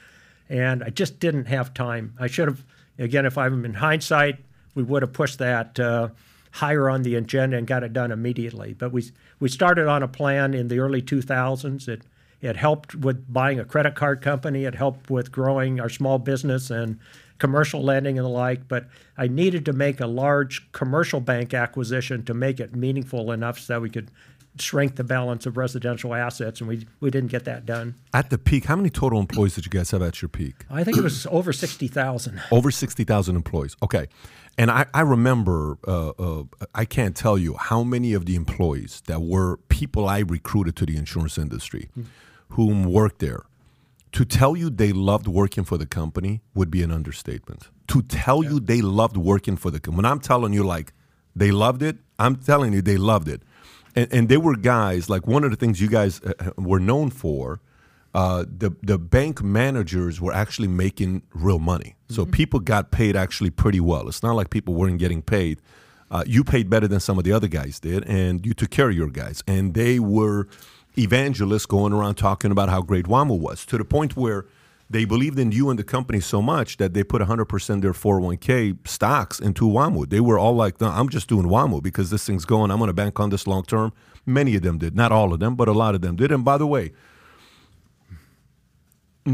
And I just didn't have time. I should have, again, if I'm in hindsight, we would have pushed that uh, higher on the agenda and got it done immediately. But we, we started on a plan in the early 2000s. It, it helped with buying a credit card company, it helped with growing our small business and commercial lending and the like, but I needed to make a large commercial bank acquisition to make it meaningful enough so that we could shrink the balance of residential assets, and we, we didn't get that done. At the peak, how many total employees did you guys have at your peak? I think it was [clears throat] over 60,000. Over 60,000 employees. Okay. And I, I remember, uh, uh, I can't tell you how many of the employees that were people I recruited to the insurance industry whom worked there. To tell you they loved working for the company would be an understatement. To tell you they loved working for the company, when I'm telling you like they loved it, I'm telling you they loved it. And, and they were guys, like one of the things you guys uh, were known for uh, the the bank managers were actually making real money. So people got paid actually pretty well. It's not like people weren't getting paid. Uh, you paid better than some of the other guys did, and you took care of your guys. And they were evangelists going around talking about how great WAMU was to the point where they believed in you and the company so much that they put 100% their 401k stocks into WAMU. They were all like, no, I'm just doing WAMU because this thing's going. I'm going to bank on this long term. Many of them did. Not all of them, but a lot of them did. And by the way,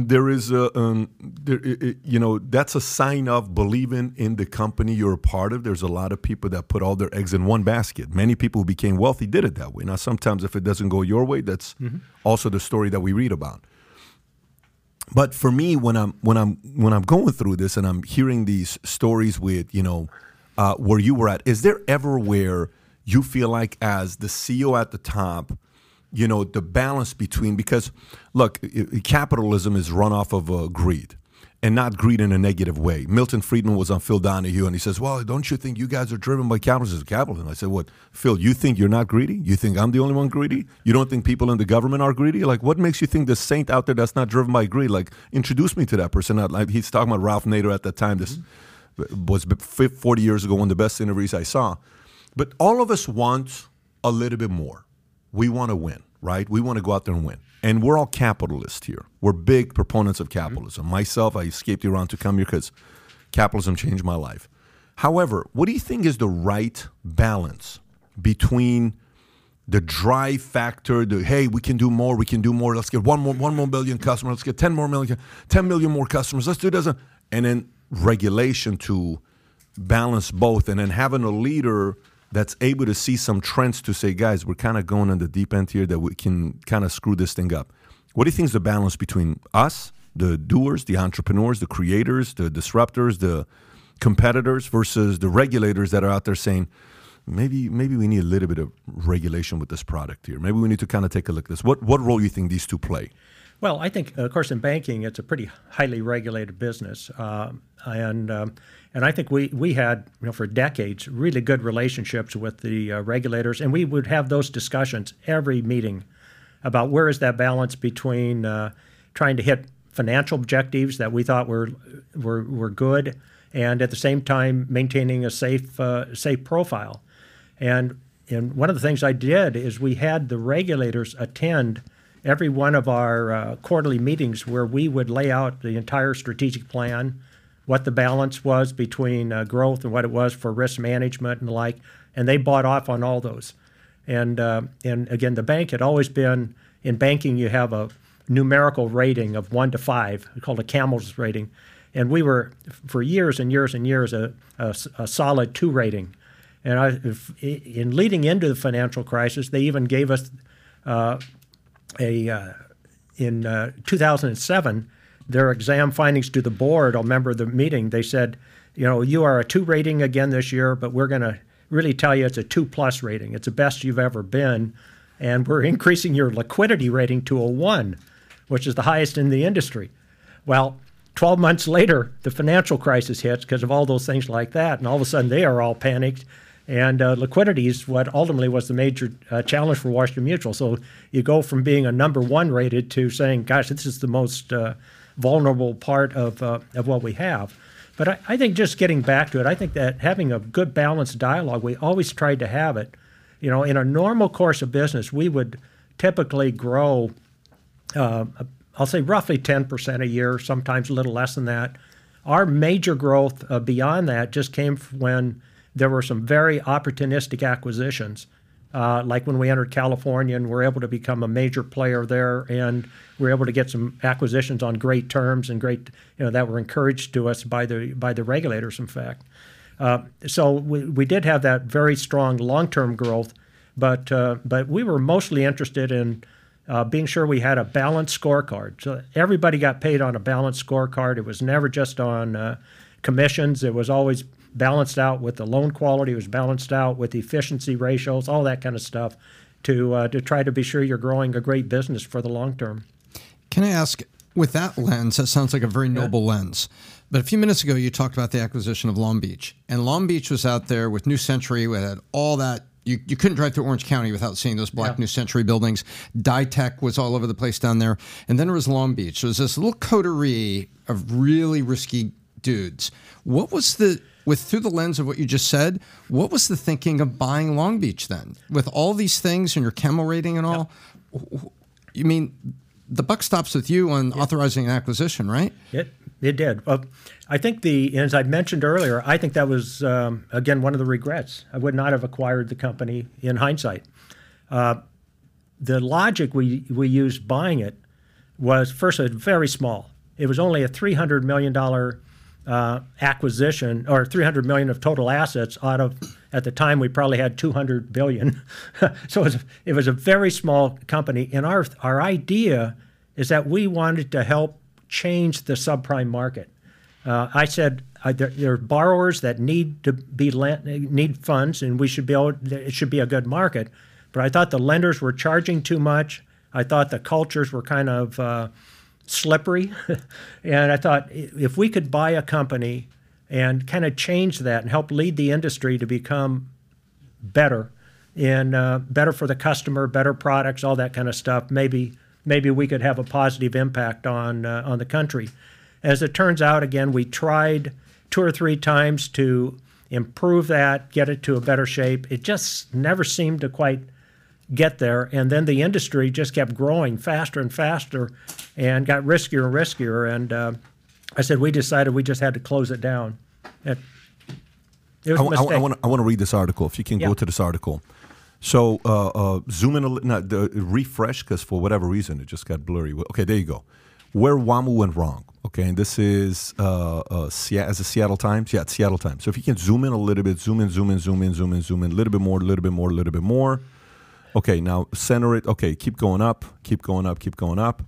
there is a um, there, it, you know that's a sign of believing in the company you're a part of. There's a lot of people that put all their eggs in one basket. Many people who became wealthy did it that way. Now sometimes if it doesn't go your way that's also the story that we read about. But for me when i'm when i'm when i'm going through this and i'm hearing these stories with you know uh, where you were at is there ever where you feel like as the ceo at the top you know the balance between because look capitalism is run off of uh, greed and not greed in a negative way. Milton friedman was on phil donahue and he says well don't you think you guys are driven by capitalism? Capitalism. I said what phil you think you're not greedy? You think i'm the only one greedy? You don't think people in the government are greedy? Like what makes you think the saint out there that's not driven by greed? Like introduce me to that person. Like he's talking about ralph nader at that time. This was 40 years ago one of the best interviews i saw. But all of us want a little bit more we want to win, right? We want to go out there and win. And we're all capitalists here. We're big proponents of capitalism. Mm-hmm. Myself, I escaped Iran to come here because capitalism changed my life. However, what do you think is the right balance between the drive factor, the hey, we can do more, we can do more, let's get one more one more million customers, let's get 10 more million, 10 million more customers, let's do this. And then regulation to balance both and then having a leader that's able to see some trends to say, guys, we're kind of going on the deep end here that we can kind of screw this thing up. What do you think is the balance between us, the doers, the entrepreneurs, the creators, the disruptors, the competitors versus the regulators that are out there saying, maybe maybe we need a little bit of regulation with this product here. Maybe we need to kind of take a look at this. What what role do you think these two play? Well, I think, of course, in banking, it's a pretty highly regulated business, um, and um, and I think we we had you know for decades really good relationships with the uh, regulators, and we would have those discussions every meeting about where is that balance between uh, trying to hit financial objectives that we thought were were were good, and at the same time maintaining a safe uh, safe profile, and and one of the things I did is we had the regulators attend every one of our uh, quarterly meetings where we would lay out the entire strategic plan, what the balance was between uh, growth and what it was for risk management and the like, and they bought off on all those. And uh, and again, the bank had always been in banking. You have a numerical rating of one to five, called a CAMELS rating, and we were for years and years and years a, a, a solid two rating. And I, if, in leading into the financial crisis, they even gave us uh, a uh, in uh, 2007 their exam findings to the board. I'll remember the meeting. They said, you know, you are a two rating again this year, but we're going to really tell you it's a two plus rating. It's the best you've ever been, and we're increasing your liquidity rating to a one, which is the highest in the industry. Well. 12 months later, the financial crisis hits because of all those things like that. And all of a sudden, they are all panicked. And uh, liquidity is what ultimately was the major uh, challenge for Washington Mutual. So you go from being a number one rated to saying, gosh, this is the most uh, vulnerable part of, uh, of what we have. But I, I think just getting back to it, I think that having a good balanced dialogue, we always tried to have it. You know, in a normal course of business, we would typically grow, uh, I'll say roughly 10% a year, sometimes a little less than that. Our major growth uh, beyond that just came when there were some very opportunistic acquisitions uh, like when we entered California and were able to become a major player there, and we were able to get some acquisitions on great terms and great, you know, that were encouraged to us by the by the regulators. In fact, uh, so we, we did have that very strong long-term growth, but uh, but we were mostly interested in uh, being sure we had a balanced scorecard. So everybody got paid on a balanced scorecard. It was never just on uh, commissions. It was always balanced out with the loan quality. It was balanced out with efficiency ratios, all that kind of stuff, to uh, to try to be sure you're growing a great business for the long term. Can I ask, with that lens, that sounds like a very noble yeah. lens. But a few minutes ago, you talked about the acquisition of Long Beach, and Long Beach was out there with New Century, we had all that. You, you couldn't drive through Orange County without seeing those black yeah. New Century buildings. Ditech was all over the place down there, and then there was Long Beach. There was this little coterie of really risky dudes. What was the with through the lens of what you just said, what was the thinking of buying Long Beach then? With all these things and your CAMEL rating and all, you mean the buck stops with you on authorizing an acquisition, right? It it did. Well, I think the as I mentioned earlier, I think that was um, again one of the regrets. I would not have acquired the company in hindsight. Uh, the logic we we used buying it was first very small. It was only a three hundred million dollar uh, acquisition or 300 million of total assets out of at the time we probably had 200 billion. [laughs] So it was, it was a very small company. And our our idea is that we wanted to help change the subprime market. Uh, I said uh, there, there, are borrowers that need to be lent, need funds and we should be able it should be a good market. But I thought the lenders were charging too much. I thought the cultures were kind of uh, slippery. [laughs] and I thought if we could buy a company and kind of change that and help lead the industry to become better and uh, better for the customer, better products, all that kind of stuff, maybe maybe we could have a positive impact on uh, on the country. As it turns out, again, we tried two or three times to improve that, get it to a better shape. It just never seemed to quite get there. And then the industry just kept growing faster and faster and got riskier and riskier. And uh, I said, we decided we just had to close it down. It, it was I, a mistake. I, I, want, I want to read this article. If you can yeah. go to this article. So uh, uh, zoom in a little, refresh because for whatever reason it just got blurry. Okay, there you go. Where WAMU went wrong. Okay, and this is uh, uh, as a Seattle Times. Yeah, Seattle Times. So if you can zoom in a little bit, zoom in, zoom in, zoom in, zoom in, zoom in, a little bit more, a little bit more, a little bit more. Okay, now center it. Okay, keep going up, keep going up, keep going up.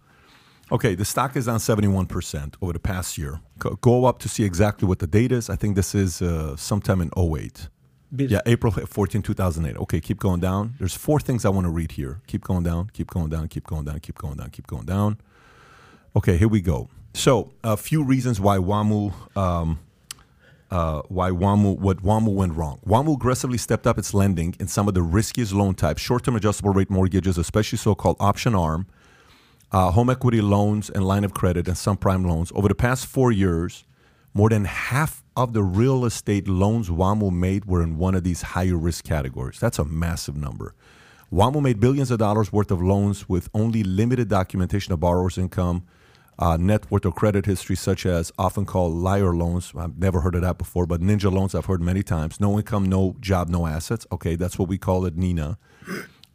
Okay, the stock is down 71% over the past year. Go up to see exactly what the date is. I think this is uh, sometime in 08. Yeah, April 14, 2008. Okay, keep going down. There's four things I want to read here. Keep going down, keep going down, keep going down, keep going down, keep going down. Okay, here we go. So, a few reasons why WAMU um, uh, why WAMU, what WAMU went wrong. WAMU aggressively stepped up its lending in some of the riskiest loan types, short-term adjustable rate mortgages, especially so-called option arm, uh, home equity loans and line of credit, and subprime loans. Over the past four years, more than half of the real estate loans WAMU made were in one of these higher risk categories. That's a massive number. WAMU made billions of dollars worth of loans with only limited documentation of borrowers' income, uh, net worth or credit history, such as often called liar loans. I've never heard of that before, but ninja loans I've heard many times. No income, no job, no assets. Okay, that's what we call it, Nina.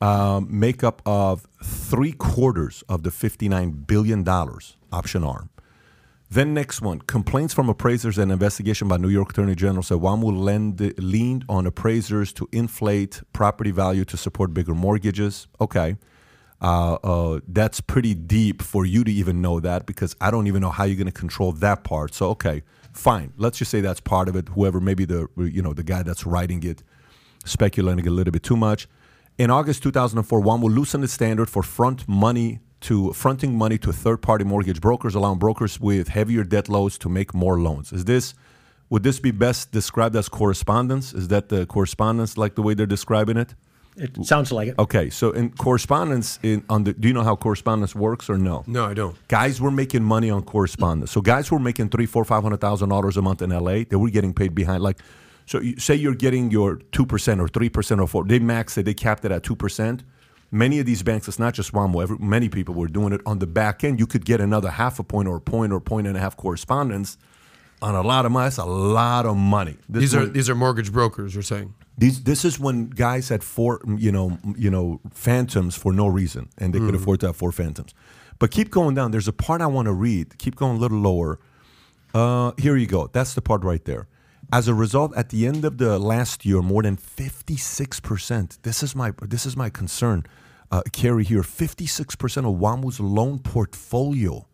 Um, make up of three quarters of the $59 billion option arm. Then next one, complaints from appraisers and investigation by New York Attorney General said WAMU lend, leaned on appraisers to inflate property value to support bigger mortgages. Okay. Uh, uh, that's pretty deep for you to even know that because I don't even know how you're going to control that part. So okay, fine. Let's just say that's part of it. Whoever, maybe the you know the guy that's writing it, speculating a little bit too much. In August 2004, one will loosen the standard for front money to fronting money to third-party mortgage brokers, allowing brokers with heavier debt loads to make more loans. Is this would this be best described as correspondence? Is that the correspondence like the way they're describing it? It sounds like it. Okay, so in correspondence, in on the, do you know how correspondence works or no? No, I don't. Guys were making money on correspondence. So guys were making three, four, five hundred thousand dollars a month in LA. They were getting paid behind. Like, so you, say you're getting your two percent or three percent or four. They maxed it. They capped it at two percent. Many of these banks, it's not just WAMU. Every, many people were doing it on the back end. You could get another half a point or a point or a point and a half correspondence on a lot of money. That's a lot of money. This These are one- these are mortgage brokers. You're saying these, this is when guys had four, you know, you know, phantoms for no reason, and they could afford to have four phantoms. But keep going down. There's a part I want to read. Keep going a little lower. Uh, here you go. That's the part right there. As a result, at the end of the last year, more than 56 percent. This is my this is my concern. Uh, Kerry here 56 percent of WAMU's loan portfolio.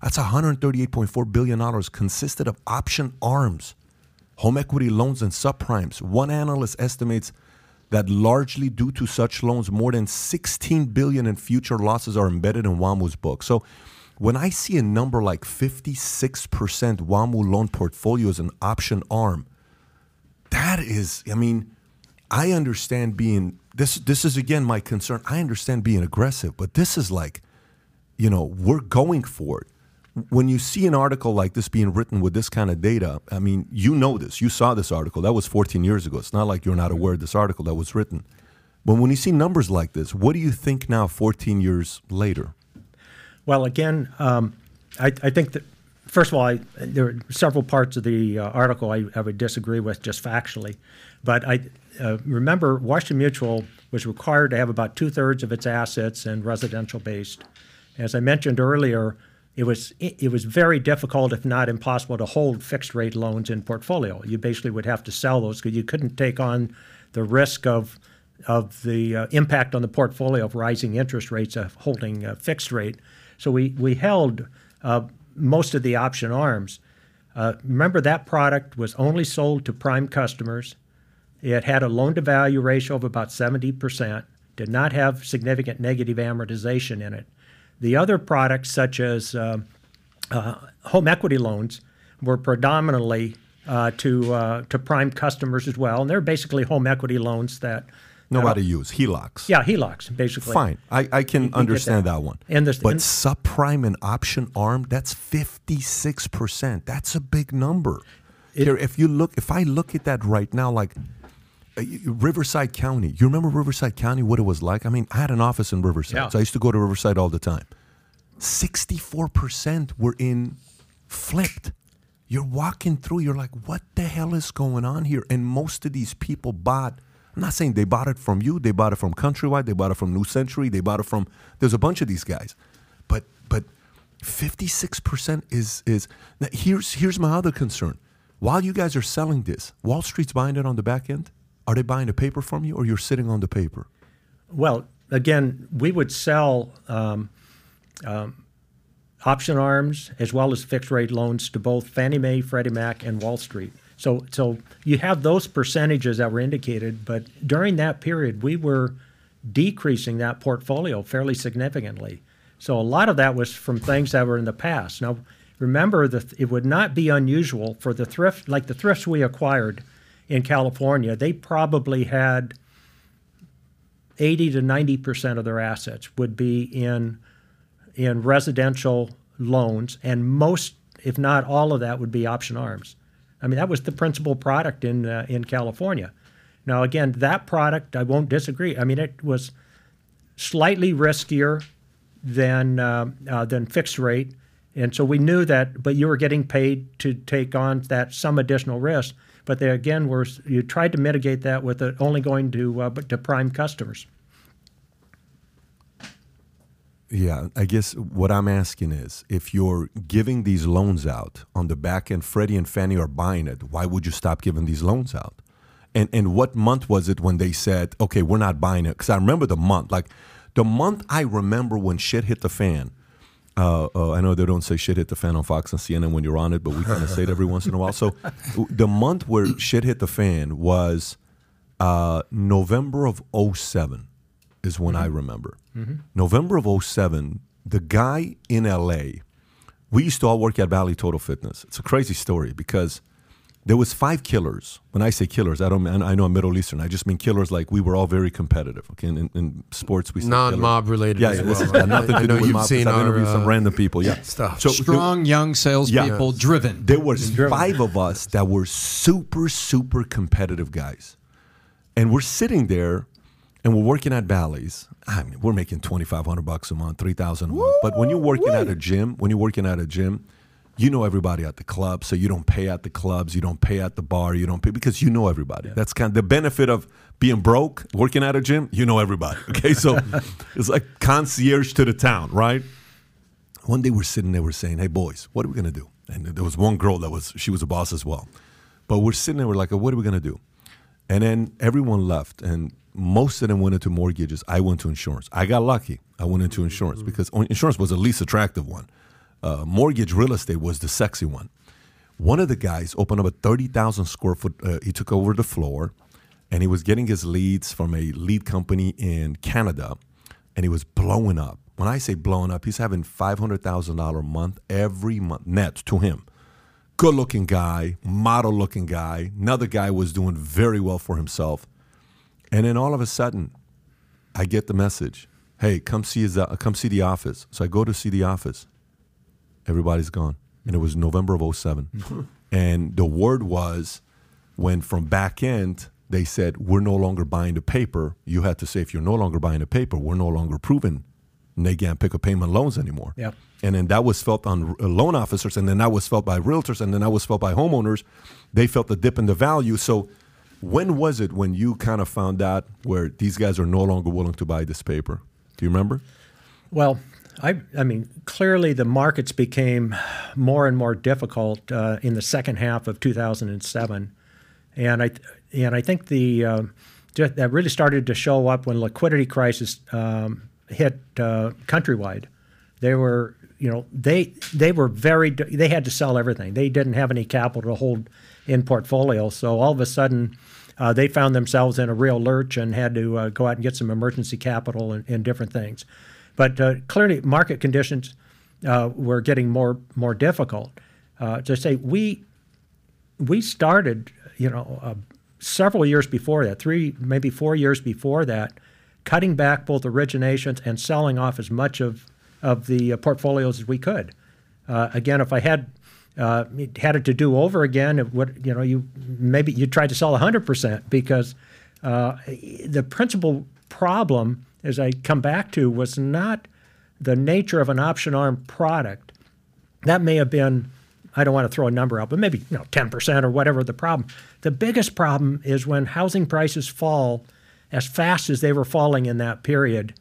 That's 138.4 billion dollars consisted of option arms home equity loans and subprimes. One analyst estimates that largely due to such loans, more than 16 billion in future losses are embedded in WAMU's book. So when I see a number like 56% WAMU loan portfolio as an option arm, that is, I mean, I understand being this this is again my concern. I understand being aggressive, but this is like, you know, we're going for it when you see an article like this being written with this kind of data, I mean, you know this. You saw this article. That was 14 years ago. It's not like you're not aware of this article that was written. But when you see numbers like this, what do you think now, 14 years later? Well, again, um, I, I think that first of all, I, there are several parts of the uh, article I, I would disagree with just factually, but I uh, remember Washington Mutual was required to have about two thirds of its assets in residential based. As I mentioned earlier, it was it was very difficult, if not impossible, to hold fixed rate loans in portfolio. You basically would have to sell those because you couldn't take on the risk of of the uh, impact on the portfolio of rising interest rates of holding a fixed rate. So we we held uh, most of the option arms. Uh, remember that product was only sold to prime customers. It had a loan to value ratio of about 70%, did not have significant negative amortization in it. The other products, such as uh, uh, home equity loans, were predominantly uh, to uh, to prime customers as well, and they're basically home equity loans that Nobody use HELOCs. yeah HELOCs basically. Fine. I, I can get understand that. that. one. And there's- but and- subprime and option arm, that's 56%. That's a big number. Here, if you look, if I look at that right now, like uh, Riverside County, you remember Riverside County, what it was like? I mean, I had an office in Riverside, Yeah. so I used to go to Riverside all the time. 64% were in flipped. You're walking through, you're like, what the hell is going on here? And most of these people bought, I'm not saying they bought it from you, they bought it from Countrywide, they bought it from New Century, they bought it from, there's a bunch of these guys. But, but 56% is, is, now here's, here's my other concern. While you guys are selling this, Wall Street's buying it on the back end? Are they buying the paper from you or you're sitting on the paper? Well, again, we would sell um, um, option arms as well as fixed rate loans to both Fannie Mae, Freddie Mac, and Wall Street. So, so you have those percentages that were indicated, but during that period, we were decreasing that portfolio fairly significantly. So a lot of that was from things that were in the past. Now, remember that it would not be unusual for the thrift, like the thrifts we acquired in California, they probably had 80 to 90 percent of their assets would be in in residential loans, and most, if not all of that, would be option arms. I mean, that was the principal product in uh, in California. Now, again, that product, I won't disagree. I mean, it was slightly riskier than uh, uh, than fixed rate, and so we knew that. But you were getting paid to take on that some additional risk. But they again were you tried to mitigate that with it only going to uh, to prime customers. Yeah, I guess what I'm asking is if you're giving these loans out on the back end, Freddie and Fannie are buying it, why would you stop giving these loans out? And and what month was it when they said, okay, we're not buying it? Because I remember the month, like the month I remember when shit hit the fan. Uh, uh, I know they don't say shit hit the fan on Fox and CNN when you're on it, but we kind of say it every once in a while. So the month where shit hit the fan was uh, November of 07 is when I remember. November of 07, the guy in LA, we used to all work at Bally Total Fitness. It's a crazy story because there was five killers. When I say killers, I don't mean, I know I'm Middle Eastern. I just mean killers like we were all very competitive. Okay, in, in, in sports we say. Non-mob related Yeah, as yeah this well, has got right? nothing I to know do with you've mob. seen I've our, interviewed some uh, random people. Yeah, [laughs] stuff. So Strong young salespeople, driven. there was five of us that were super, super competitive guys. And we're sitting there and we're working at Bally's. I mean, we're making 2500 bucks a month, 3000 a month. But when you're working at a gym, when you're working at a gym, you know everybody at the club, so you don't pay at the clubs, you don't pay at the bar, you don't pay because you know everybody. That's kind of the benefit of being broke, working at a gym. You know everybody. [laughs] Okay, so [laughs] it's like concierge to the town, right? One day we're sitting there, we're saying, "Hey boys, what are we gonna do?" And there was one girl that was she was a boss as well, but we're sitting there, we're like, "What are we gonna do?" And then everyone left, and most of them went into mortgages. I went to insurance. I got lucky. I went into insurance mm-hmm. because insurance was the least attractive one. Uh, mortgage real estate was the sexy one. One of the guys opened up a 30,000 square foot, uh, he took over the floor and he was getting his leads from a lead company in Canada and he was blowing up. When I say blowing up, he's having $500,000 a month every month net to him. Good looking guy, model looking guy. Another guy was doing very well for himself. And then all of a sudden, I get the message hey, come see, his, uh, come see the office. So I go to see the office. Everybody's gone. And it was November of 7 [laughs] and the word was when from back end, they said, we're no longer buying the paper. You had to say, if you're no longer buying the paper, we're no longer approving negam pick up payment loans anymore. Yep. And then that was felt on uh, loan officers, and then that was felt by realtors, and then that was felt by homeowners. They felt the dip in the value. So when was it when you kind of found out where these guys are no longer willing to buy this paper? Do you remember? Well, I, I mean, clearly the markets became more and more difficult uh, in the second half of 2007, and I and I think the uh, that really started to show up when liquidity crisis um, hit uh, countrywide. They were, you know, they they were very they had to sell everything. They didn't have any capital to hold in portfolio, so all of a sudden. Uh, they found themselves in a real lurch and had to uh, go out and get some emergency capital and, and different things. But uh, clearly, market conditions uh, were getting more more difficult. Uh, to say we we started, you know, uh, several years before that, three maybe four years before that, cutting back both originations and selling off as much of of the uh, portfolios as we could. Uh, again, if I had had it to do over again, it would you know you maybe you tried to sell 100% because the principal problem as I come back to, was not the nature of an option arm product. That may have been, I don't want to throw a number out, but maybe you know 10% or whatever the problem. The biggest problem is when housing prices fall as fast as they were falling in that period.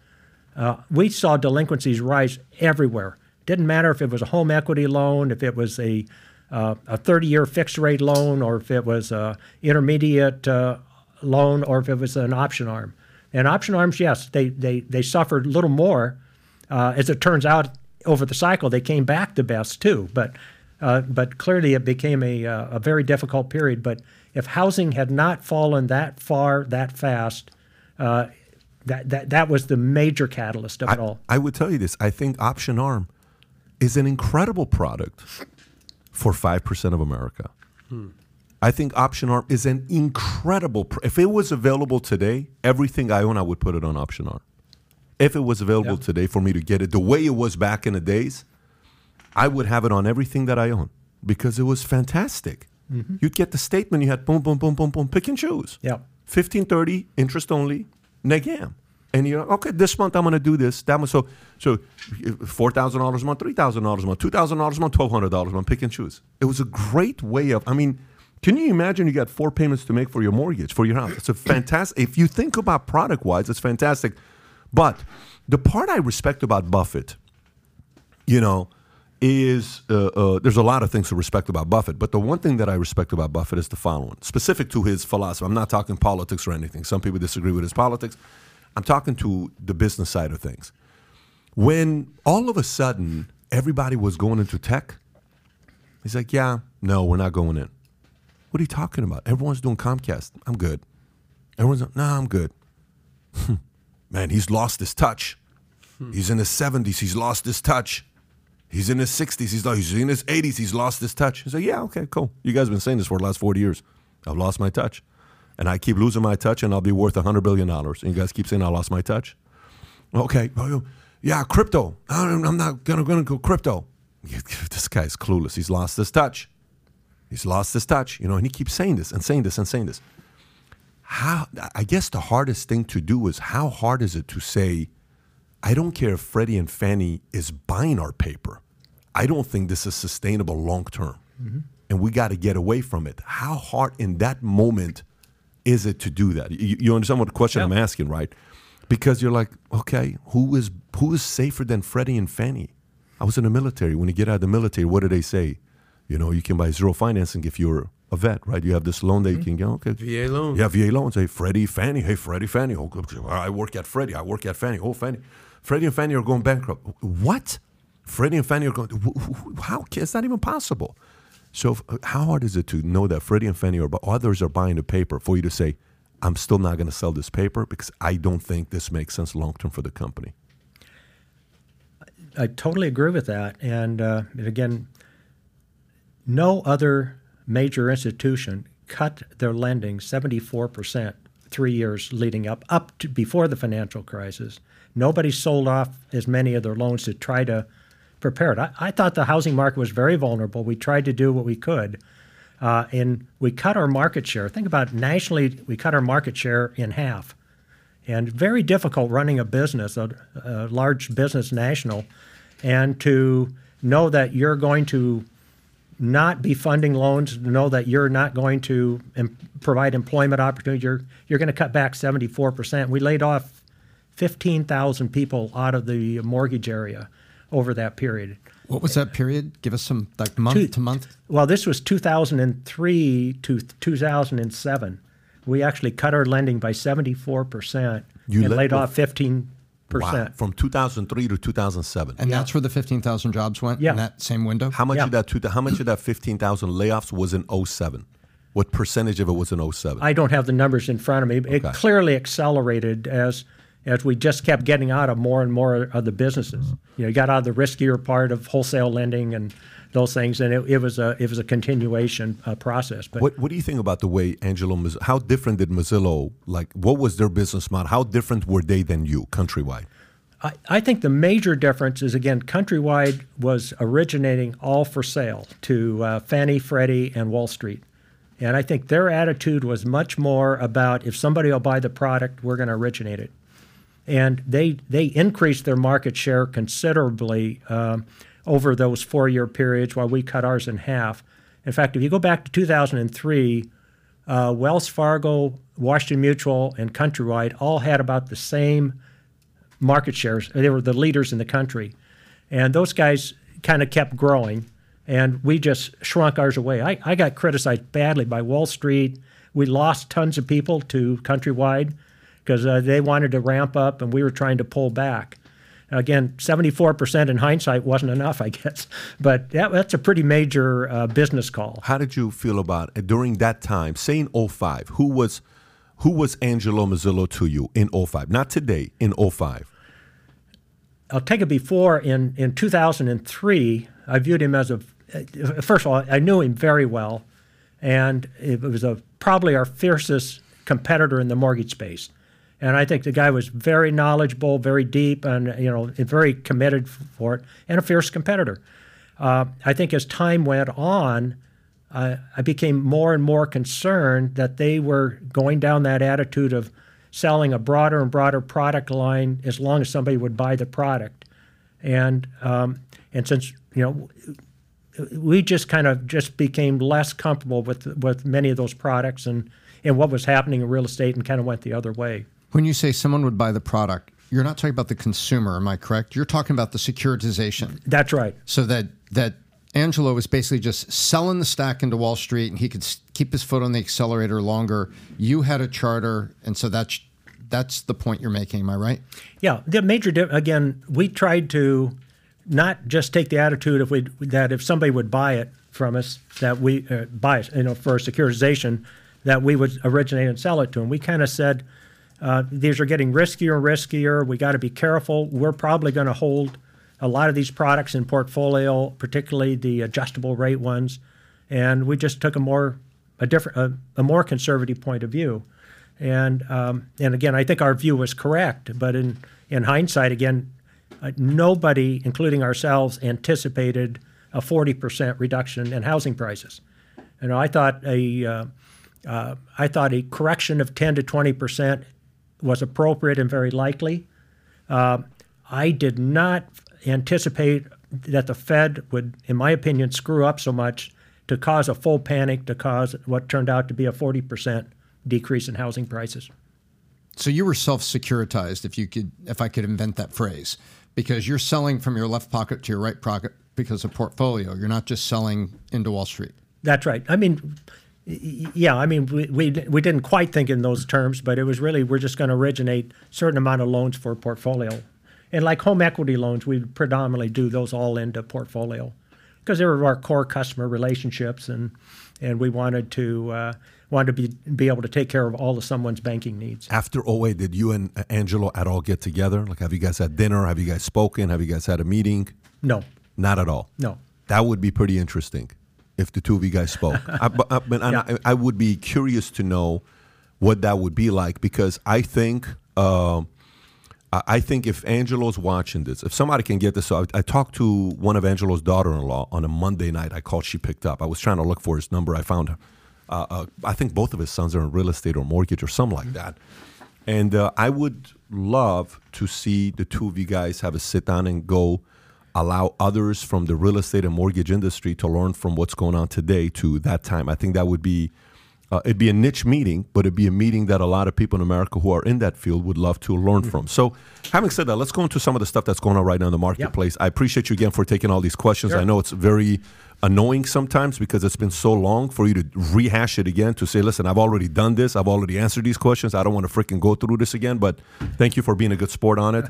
Uh, we saw delinquencies rise everywhere. Didn't matter if it was a home equity loan, if it was a uh, a 30-year fixed rate loan, or if it was a intermediate uh, loan, or if it was an option arm. And option arms, yes, they they they suffered a little more. Uh, as it turns out, over the cycle, they came back the best too. But uh, but clearly, it became a uh, a very difficult period. But if housing had not fallen that far that fast, uh, that that that was the major catalyst of I, it all. I would tell you this. I think option arm is an incredible product for five percent of America. Hmm. I think Option Arm is an incredible. Pr- if it was available today, everything I own, I would put it on Option Arm. If it was available yeah. today for me to get it the way it was back in the days, I would have it on everything that I own because it was fantastic. Mm-hmm. You'd get the statement, you had boom, boom, boom, boom, boom, pick and choose. Yeah. 1530, interest only, negam. And you're okay, this month I'm going to do this. That month, So, so $4,000 a month, $3,000 a month, $2,000 a month, $1,200 a month, pick and choose. It was a great way of, I mean, can you imagine you got four payments to make for your mortgage, for your house? It's a fantastic, if you think about product wise, it's fantastic. But the part I respect about Buffett, you know, is uh, uh, there's a lot of things to respect about Buffett, but the one thing that I respect about Buffett is the following, specific to his philosophy. I'm not talking politics or anything. Some people disagree with his politics. I'm talking to the business side of things. When all of a sudden everybody was going into tech, he's like, "Yeah, no, we're not going in." What are you talking about? Everyone's doing Comcast. I'm good. Everyone's like, nah, I'm good. Hmm. Man, hmm. he's lost his touch. He's in his 70s. He's lost his touch. He's in his 60s. He's, he's in his 80s. He's lost his touch. He's like, yeah, okay, cool. You guys have been saying this for the last 40 years. I've lost my touch. And I keep losing my touch, and I'll be worth $100 billion. And you guys keep saying I lost my touch. Okay. Yeah, crypto. I'm not going to go crypto. [laughs] This guy's clueless. He's lost his touch. He's lost his touch, you know, and he keeps saying this and saying this and saying this. How I guess the hardest thing to do is how hard is it to say, I don't care if Freddie and Fannie is buying our paper. I don't think this is sustainable long term. Mm-hmm. And we got to get away from it. How hard in that moment is it to do that? You, you understand what the question I'm asking, right? Because you're like, okay, who is who is safer than Freddie and Fannie? I was in the military. When you get out of the military, what do they say? You know, you can buy zero financing if you're a vet, right? You have this loan that you can get. Okay, VA loan. yeah, VA loans. Hey, Freddie, Fannie. Hey, Freddie, Fannie. Oh. I work at Freddie. I work at Fannie. Oh, Fannie. Freddie and Fannie are going bankrupt. What? Freddie and Fannie are going. wh- wh- How? It's not even possible. So, how hard is it to know that Freddie and Fannie or others are buying the paper for you to say, "I'm still not going to sell this paper because I don't think this makes sense long term for the company." I totally agree with that. And, uh, and again, no other major institution cut their lending 74% three years leading up, up to before the financial crisis. Nobody sold off as many of their loans to try to prepare it. I, I thought the housing market was very vulnerable. We tried to do what we could. Uh, and we cut our market share. Think about nationally, we cut our market share in half and very difficult running a business, a, a large business national, and to know that you're going to not be funding loans, know that you're not going to em- provide employment opportunity, you're, you're going to cut back 74%. We laid off 15,000 people out of the mortgage area over that period. What was that period? Give us some like month Two- to month. Well, this was 2003 to 2007. We actually cut our lending by 74% You and laid off 15%. Wow. From 2003 to 2007. And that's where the 15,000 jobs went Yeah. in that same window? How much Yeah. of that? Two, how much of that 15,000 layoffs was in 07? What percentage of it was in 07? I don't have the numbers in front of me. It Okay. clearly accelerated as as we just kept getting out of more and more of the businesses. Mm-hmm. You know, you got out of the riskier part of wholesale lending and those things, and it, it was a it was a continuation uh, process. But What What do you think about the way Angelo? How different did Mozilo like? What was their business model? How different were they than you, countrywide? I, I think the major difference is again, Countrywide was originating all for sale to uh, Fannie, Freddie, and Wall Street. And I think their attitude was much more about if somebody will buy the product, we're going to originate it. And they they increased their market share considerably um, over those four year periods while we cut ours in half. In fact, if you go back to 2003, uh, Wells Fargo, Washington Mutual, and Countrywide all had about the same market shares. They were the leaders in the country. And those guys kind of kept growing, and we just shrunk ours away. I, I got criticized badly by Wall Street. We lost tons of people to Countrywide because uh, they wanted to ramp up, and we were trying to pull back. Again, 74% in hindsight wasn't enough, I guess. But that, that's a pretty major uh, business call. How did you feel about uh, during that time? Say in 05, who was who was Angelo Mozilo to you in 05? Not today, in 05. I'll take it before in, in 2003, I viewed him as a, first of all, I knew him very well. And it was a, probably our fiercest competitor in the mortgage space. And I think the guy was very knowledgeable, very deep, and you know, very committed for it, and a fierce competitor. Uh, I think as time went on, I became more and more concerned that they were going down that attitude of selling a broader and broader product line as long as somebody would buy the product. And um, and since you know, we just kind of just became less comfortable with with many of those products and and what was happening in real estate, and kind of went the other way. When you say someone would buy the product, you're not talking about the consumer, am I correct? You're talking about the securitization. That's right. So that that Angelo was basically just selling the stack into Wall Street, and he could keep his foot on the accelerator longer. You had a charter, and so that's that's the point you're making. Am I right? Yeah, the major di- again, we tried to not just take the attitude if we that if somebody would buy it from us that we uh, buy it, you know, for a securitization, that we would originate and sell it to them. We kind of said uh, these are getting riskier and riskier. We got to be careful. We're probably going to hold a lot of these products in portfolio, particularly the adjustable rate ones, and we just took a more a different a, a more conservative point of view. And um, and again, I think our view was correct, but in in hindsight, again, uh, nobody, including ourselves, anticipated a 40% reduction in housing prices. You know, I thought a uh, uh, I thought a correction of 10 to 20% was appropriate and very likely. Uh, I did not anticipate that the Fed would, in my opinion, screw up so much to cause a full panic, to cause what turned out to be a 40% decrease in housing prices. So you were self-securitized, if you could, if I could invent that phrase, because you're selling from your left pocket to your right pocket because of portfolio. You're not just selling into Wall Street. That's right. I mean, yeah, I mean, we, we, we didn't quite think in those terms, but it was really we're just going to originate a certain amount of loans for portfolio. And like home equity loans, we predominantly do those all into portfolio because they were our core customer relationships, and and we wanted to uh, wanted to be be able to take care of all of someone's banking needs. After 08, did you and Angelo at all get together? Like, have you guys had dinner? Have you guys spoken? Have you guys had a meeting? No, Not at all. no. That would be pretty interesting if the two of you guys spoke. [laughs] I, but, I, but Yeah. I, I would be curious to know what that would be like because I think um I think if Angelo's watching this, if somebody can get this, so I, talked to one of Angelo's daughter-in-law on a Monday night. I called, she picked up. I was trying to look for his number. I found, uh, uh, I think both of his sons are in real estate or mortgage or something like that. And uh, I would love to see the two of you guys have a sit down and go allow others from the real estate and mortgage industry to learn from what's going on today to that time. I think that would be uh, it'd be a niche meeting, but it'd be a meeting that a lot of people in America who are in that field would love to learn from. So, having said that, let's go into some of the stuff that's going on right now in the marketplace. I appreciate you again for taking all these questions. I know it's very annoying sometimes because it's been so long for you to rehash it again to say, listen, I've already done this, I've already answered these questions. I don't want to freaking go through this again, but thank you for being a good sport on it.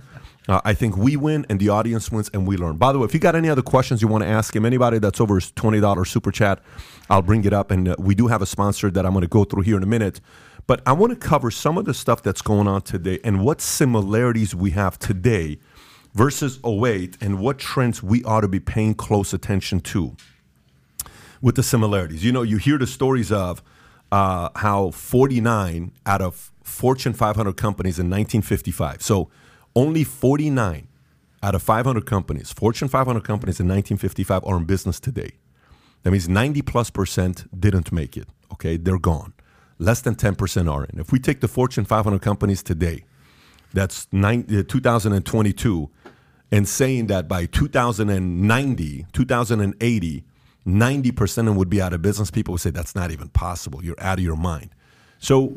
Uh, I think we win and the audience wins and we learn. By the way, if you got any other questions you want to ask him, anybody that's over his $20 super chat, I'll bring it up. And uh, we do have a sponsor that I'm going to go through here in a minute. But I want to cover some of the stuff that's going on today and what similarities we have today versus 08 and what trends we ought to be paying close attention to with the similarities. You know, you hear the stories of uh, how 49 out of Fortune 500 companies in 1955. So only 49 out of 500 companies, Fortune 500 companies in 1955 are in business today. That means 90 plus percent didn't make it. Okay, they're gone. Less than 10% are in. If we take the Fortune 500 companies today, that's uh, 2022, and saying that by 2090, 2080, 90% of them would be out of business, people would say that's not even possible. You're out of your mind. So,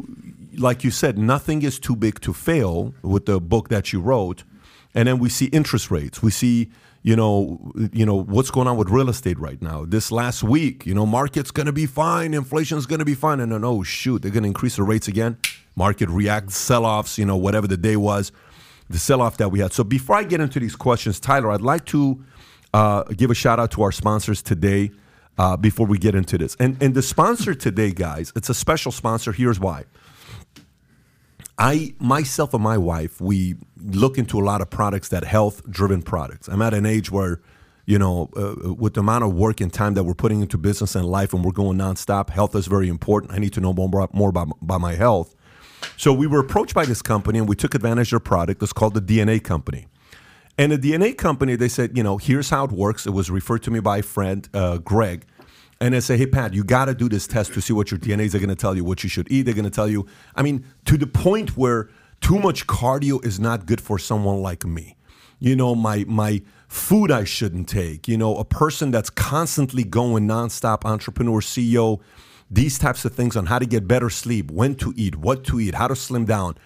like you said, nothing is too big to fail with the book that you wrote. And then we see interest rates. We see, you know, you know what's going on with real estate right now. This last week, you know, market's going to be fine, inflation's going to be fine, and then oh shoot, they're going to increase the rates again. Market reacts, sell-offs, you know, whatever the day was, the sell-off that we had. So before I get into these questions, Tyler, I'd like to uh, give a shout out to our sponsors today uh, before we get into this. And and the sponsor today, guys, it's a special sponsor. Here's why. I myself and my wife, we look into a lot of products that health driven products. I'm at an age where, you know, uh, with the amount of work and time that we're putting into business and life, and we're going nonstop, health is very important. I need to know more, more about, about my health. So we were approached by this company, and we took advantage of their product. It's called the DNA Company. And the DNA company, they said, you know, here's how it works. It was referred to me by a friend, uh, Greg. And they say, hey, Pat, you got to do this test to see what your DNAs are going to tell you, what you should eat. They're going to tell you, I mean, to the point where too much cardio is not good for someone like me. You know, my, my food I shouldn't take, you know, a person that's constantly going nonstop, entrepreneur, CEO, these types of things on how to get better sleep, when to eat, what to eat, how to slim down.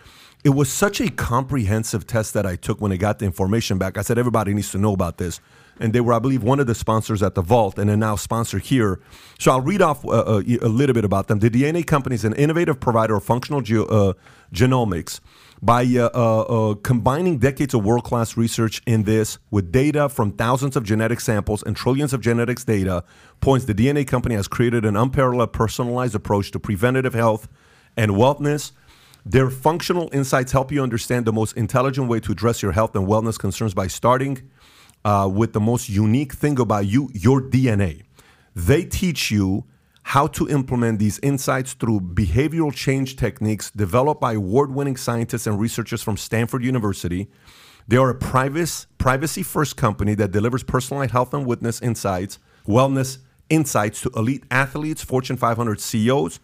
It was such a comprehensive test that I took when I got the information back. I said, everybody needs to know about this. And they were, I believe, one of the sponsors at the Vault and are now sponsor here. So I'll read off uh, uh, a little bit about them. The DNA Company is an innovative provider of functional ge- uh, genomics by uh, combining decades of world class research in this with data from thousands of genetic samples and trillions of genetics data. Points the DNA Company has created an unparalleled personalized approach to preventative health and wellness. Their functional insights help you understand the most intelligent way to address your health and wellness concerns by starting uh, with the most unique thing about you, your DNA. They teach you how to implement these insights through behavioral change techniques developed by award winning scientists and researchers from Stanford University. They are a privacy first company that delivers personalized health and wellness insights, wellness insights to elite athletes, Fortune 500 CEOs,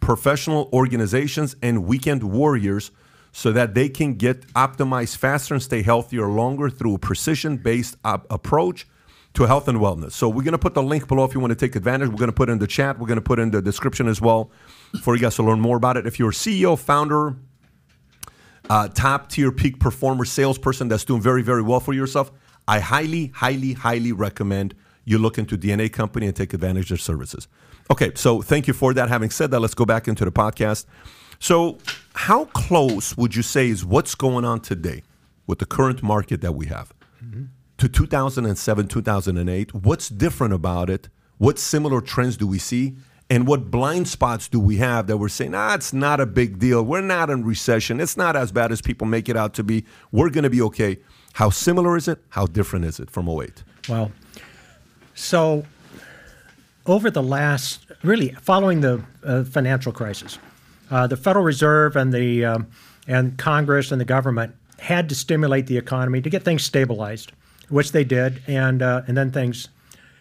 professional organizations, and weekend warriors so that they can get optimized faster and stay healthier longer through a precision based op- approach to health and wellness. So we're going to put the link below if you want to take advantage. We're going to put it in the chat. We're going to put it in the description as well for you guys to learn more about it. If you're a CEO, founder, uh, top tier peak performer, salesperson that's doing very, very well for yourself, I highly, highly, highly recommend you look into DNA Company and take advantage of their services. Okay, so thank you for that. Having said that, let's go back into the podcast. So, how close would you say is what's going on today with the current market that we have mm-hmm. to 2007, 2008? What's different about it? What similar trends do we see? And what blind spots do we have that we're saying, ah, it's not a big deal. We're not in recession. It's not as bad as people make it out to be. We're going to be okay. How similar is it? How different is it from 08? Well, so over the last, really following the uh, financial crisis, uh, the Federal Reserve and the um, and Congress and the government had to stimulate the economy to get things stabilized, which they did, and uh, and then things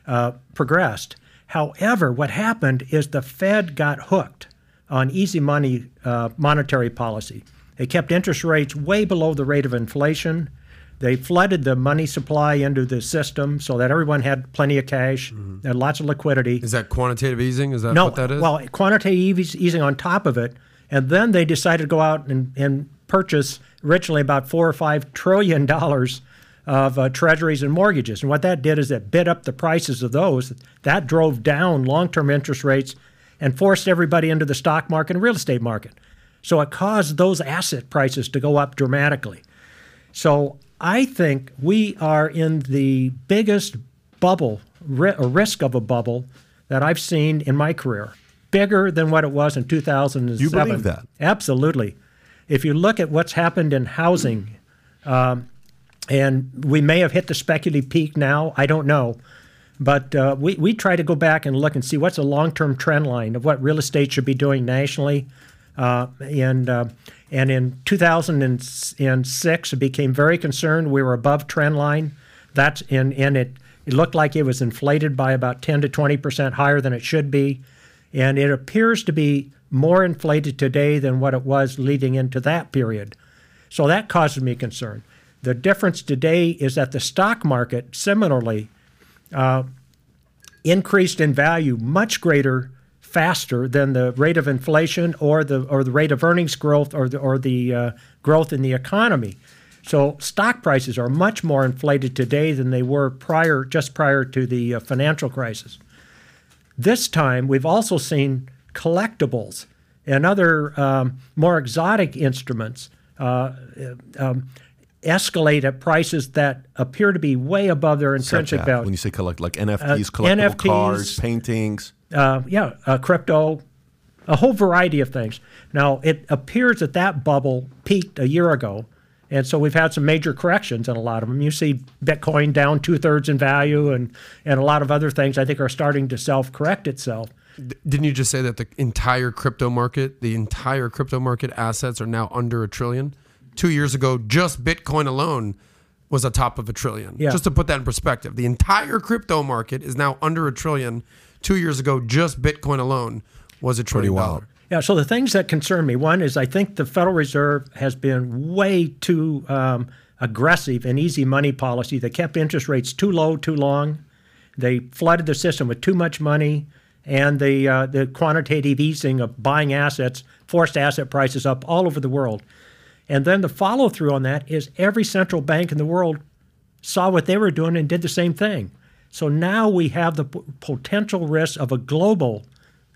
uh, progressed. However, what happened is the Fed got hooked on easy money uh, monetary policy. They kept interest rates way below the rate of inflation. They flooded the money supply into the system so that everyone had plenty of cash, mm-hmm. had lots of liquidity. Is that quantitative easing? Is that no, what that is? Well, quantitative easing on top of it. And then they decided to go out and, and purchase originally about four or five trillion dollars of uh, treasuries and mortgages. And what that did is it bid up the prices of those. That drove down long term interest rates and forced everybody into the stock market and real estate market. So it caused those asset prices to go up dramatically. So I think we are in the biggest bubble, ri- risk of a bubble that I've seen in my career, bigger than what it was in 2007. You believe that? Absolutely. If you look at what's happened in housing, um, and we may have hit the speculative peak now, I don't know. But uh, we, we try to go back and look and see what's a long term trend line of what real estate should be doing nationally. Uh, and uh, and in 2006, it became very concerned. We were above trend line. That's in and it it looked like it was inflated by about 10 to 20 percent higher than it should be, and it appears to be more inflated today than what it was leading into that period. So that causes me concern. The difference today is that the stock market similarly uh, increased in value much greater faster than the rate of inflation or the or the rate of earnings growth or the or the uh, growth in the economy. So stock prices are much more inflated today than they were prior just prior to the uh, financial crisis. This time we've also seen collectibles and other um, more exotic instruments uh, um, escalate at prices that appear to be way above their intrinsic value. When you say collect, like NFTs, uh, collectible NFTs, cars, paintings uh, yeah, uh, crypto, a whole variety of things. Now, it appears that that bubble peaked a year ago, and so we've had some major corrections in a lot of them. You see Bitcoin down two thirds in value, and and a lot of other things I think are starting to self correct itself. Didn't you just say that the entire crypto market, the entire crypto market assets are now under a trillion? Two years ago, just Bitcoin alone was a top of a trillion. Yeah. Just to put that in perspective, the entire crypto market is now under a trillion two years ago, just Bitcoin alone was a trillion dollar. Yeah. So the things that concern me, one is I think the Federal Reserve has been way too um, aggressive in easy money policy. They kept interest rates too low too long. They flooded the system with too much money, and the uh, the quantitative easing of buying assets forced asset prices up all over the world. And then the follow through on that is every central bank in the world saw what they were doing and did the same thing. So now we have the p- potential risk of a global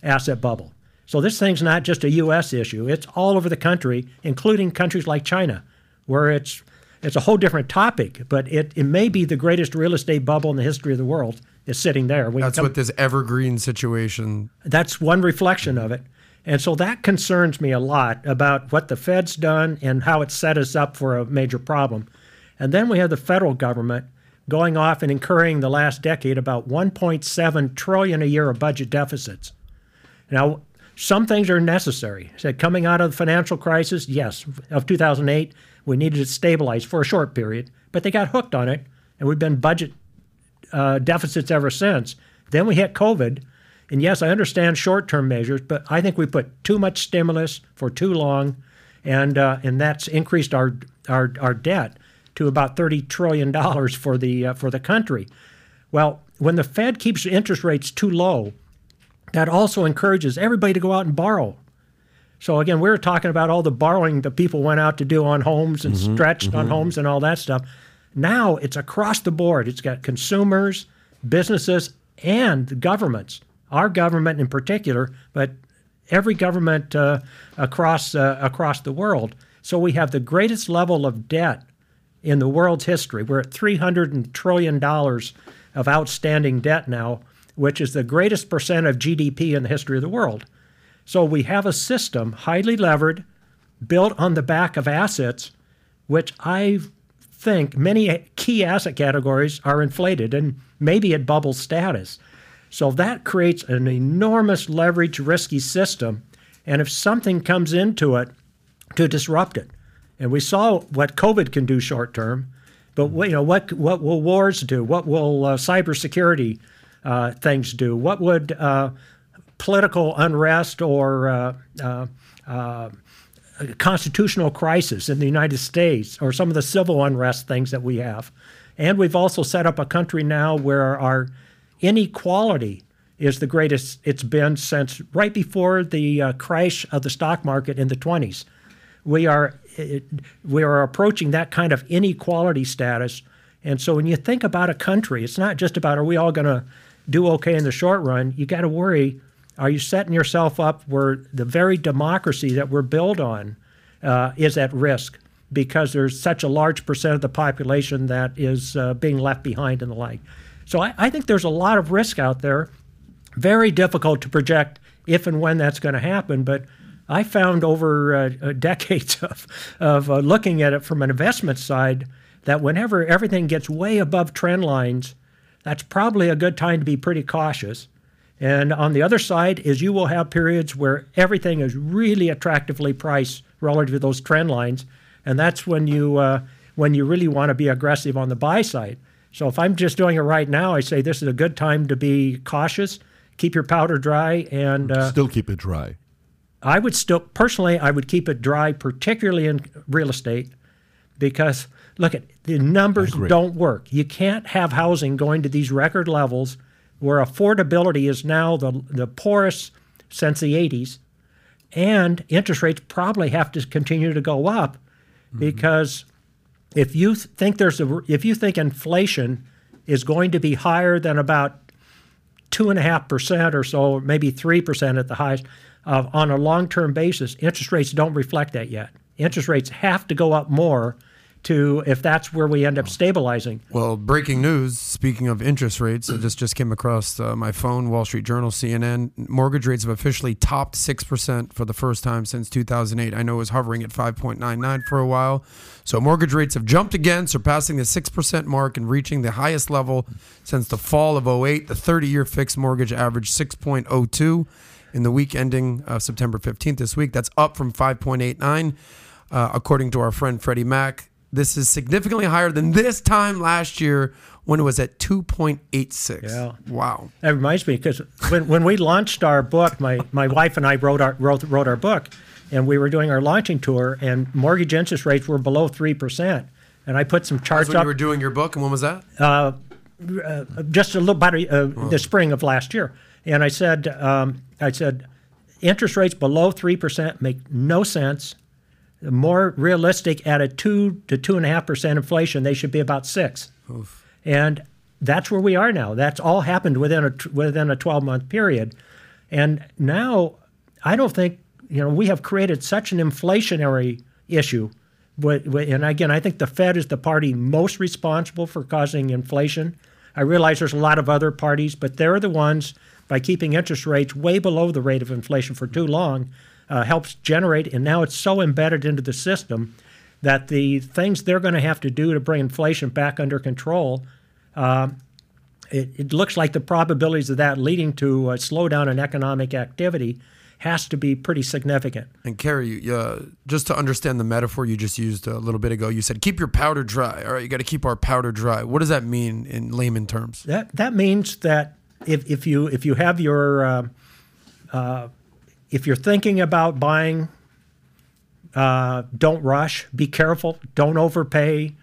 asset bubble. So this thing's not just a U.S. issue; it's all over the country, including countries like China, where it's it's a whole different topic. But it, it may be the greatest real estate bubble in the history of the world is sitting there. We that's come, what this Evergrande situation. That's one reflection of it. And so that concerns me a lot about what the Fed's done and how it set us up for a major problem. And then we have the federal government going off and incurring the last decade about 1.7 trillion a year of budget deficits. Now, some things are necessary. Said coming out of the financial crisis, yes, of 2008, we needed to stabilize for a short period, but they got hooked on it, and we've been budget uh, deficits ever since. Then we hit COVID, and yes, I understand short-term measures, but I think we put too much stimulus for too long, and uh, and that's increased our our, our debt to about $30 trillion for the, uh, for the country. Well, when the Fed keeps interest rates too low, that also encourages everybody to go out and borrow. So again, we were talking about all the borrowing that people went out to do on homes and mm-hmm, stretched mm-hmm. on homes and all that stuff. Now it's across the board. It's got consumers, businesses, and governments. Our government in particular, but every government uh, across uh, across the world. So we have the greatest level of debt in the world's history. We're at 300 trillion dollars of outstanding debt now, which is the greatest percent of GDP in the history of the world. So we have a system highly levered, built on the back of assets, which I think many key asset categories are inflated and maybe at bubble status. So that creates an enormous leverage risky system. And if something comes into it to disrupt it, and we saw what COVID can do short term, but you know what what will wars do? What will uh, cybersecurity uh, things do? What would uh, political unrest or uh, uh, uh, constitutional crisis in the United States or some of the civil unrest things that we have? And we've also set up a country now where our inequality is the greatest it's been since right before the crash of the stock market in the 20s. We are it, we are approaching that kind of inequality status. And so when you think about a country, it's not just about are we all going to do okay in the short run? You got to worry are you setting yourself up where the very democracy that we're built on uh, is at risk because there's such a large percent of the population that is uh, being left behind and the like? So I, I think there's a lot of risk out there. Very difficult to project if and when that's going to happen, but I found over uh, uh decades of, of uh, looking at it from an investment side that whenever everything gets way above trend lines, that's probably a good time to be pretty cautious. And on the other side is you will have periods where everything is really attractively priced relative to those trend lines, and that's when you uh, when you really want to be aggressive on the buy side. So if I'm just doing it right now, I say this is a good time to be cautious, keep your powder dry, and uh, still keep it dry. I would still personally I would keep it dry, particularly in real estate, because look at the numbers don't work. You can't have housing going to these record levels where affordability is now the the poorest since the 80s, and interest rates probably have to continue to go up mm-hmm. because if you think there's a if you think inflation is going to be higher than about two and a half percent or so, maybe three percent at the highest uh, on a long term basis, interest rates don't reflect that yet. Interest rates have to go up more to if that's where we end up stabilizing. Well, breaking news. Speaking of interest rates, I just just came across uh, my phone, Wall Street Journal, CNN. Mortgage rates have officially topped six percent for the first time since 2008. I know it was hovering at 5.99 for a while. So mortgage rates have jumped again, surpassing the six percent mark and reaching the highest level since the fall of 08. The 30-year fixed mortgage averaged 6.02 in the week ending uh, September 15th this week. That's up from 5.89, uh, according to our friend Freddie Mac. This is significantly higher than this time last year when it was at 2.86. Yeah. Wow. That reminds me because when, when we launched our book, my, my wife and I wrote our, wrote, wrote our book, and we were doing our launching tour, and mortgage interest rates were below 3%. And I put some charts That's when up. you were doing your book, and when was that? Uh, uh, just a little about uh, the spring of last year. And I said, um, I said, interest rates below 3% make no sense. More realistic at a 2 to 2.5% inflation, they should be about 6 Oof. And that's where we are now. That's all happened within a, within a 12 month period. And now I don't think, you know, we have created such an inflationary issue. And again, I think the Fed is the party most responsible for causing inflation. I realize there's a lot of other parties, but they're the ones by keeping interest rates way below the rate of inflation for too long uh, helps generate, and now it's so embedded into the system that the things they're going to have to do to bring inflation back under control, uh, it, it, looks like the probabilities of that leading to a slowdown in economic activity has to be pretty significant. And Kerry, uh, just to understand the metaphor you just used a little bit ago, you said keep your powder dry. All right, you got to keep our powder dry. What does that mean in layman terms? That that means that if, if you if you have your uh, uh, if you're thinking about buying, uh, don't rush. Be careful. Don't overpay.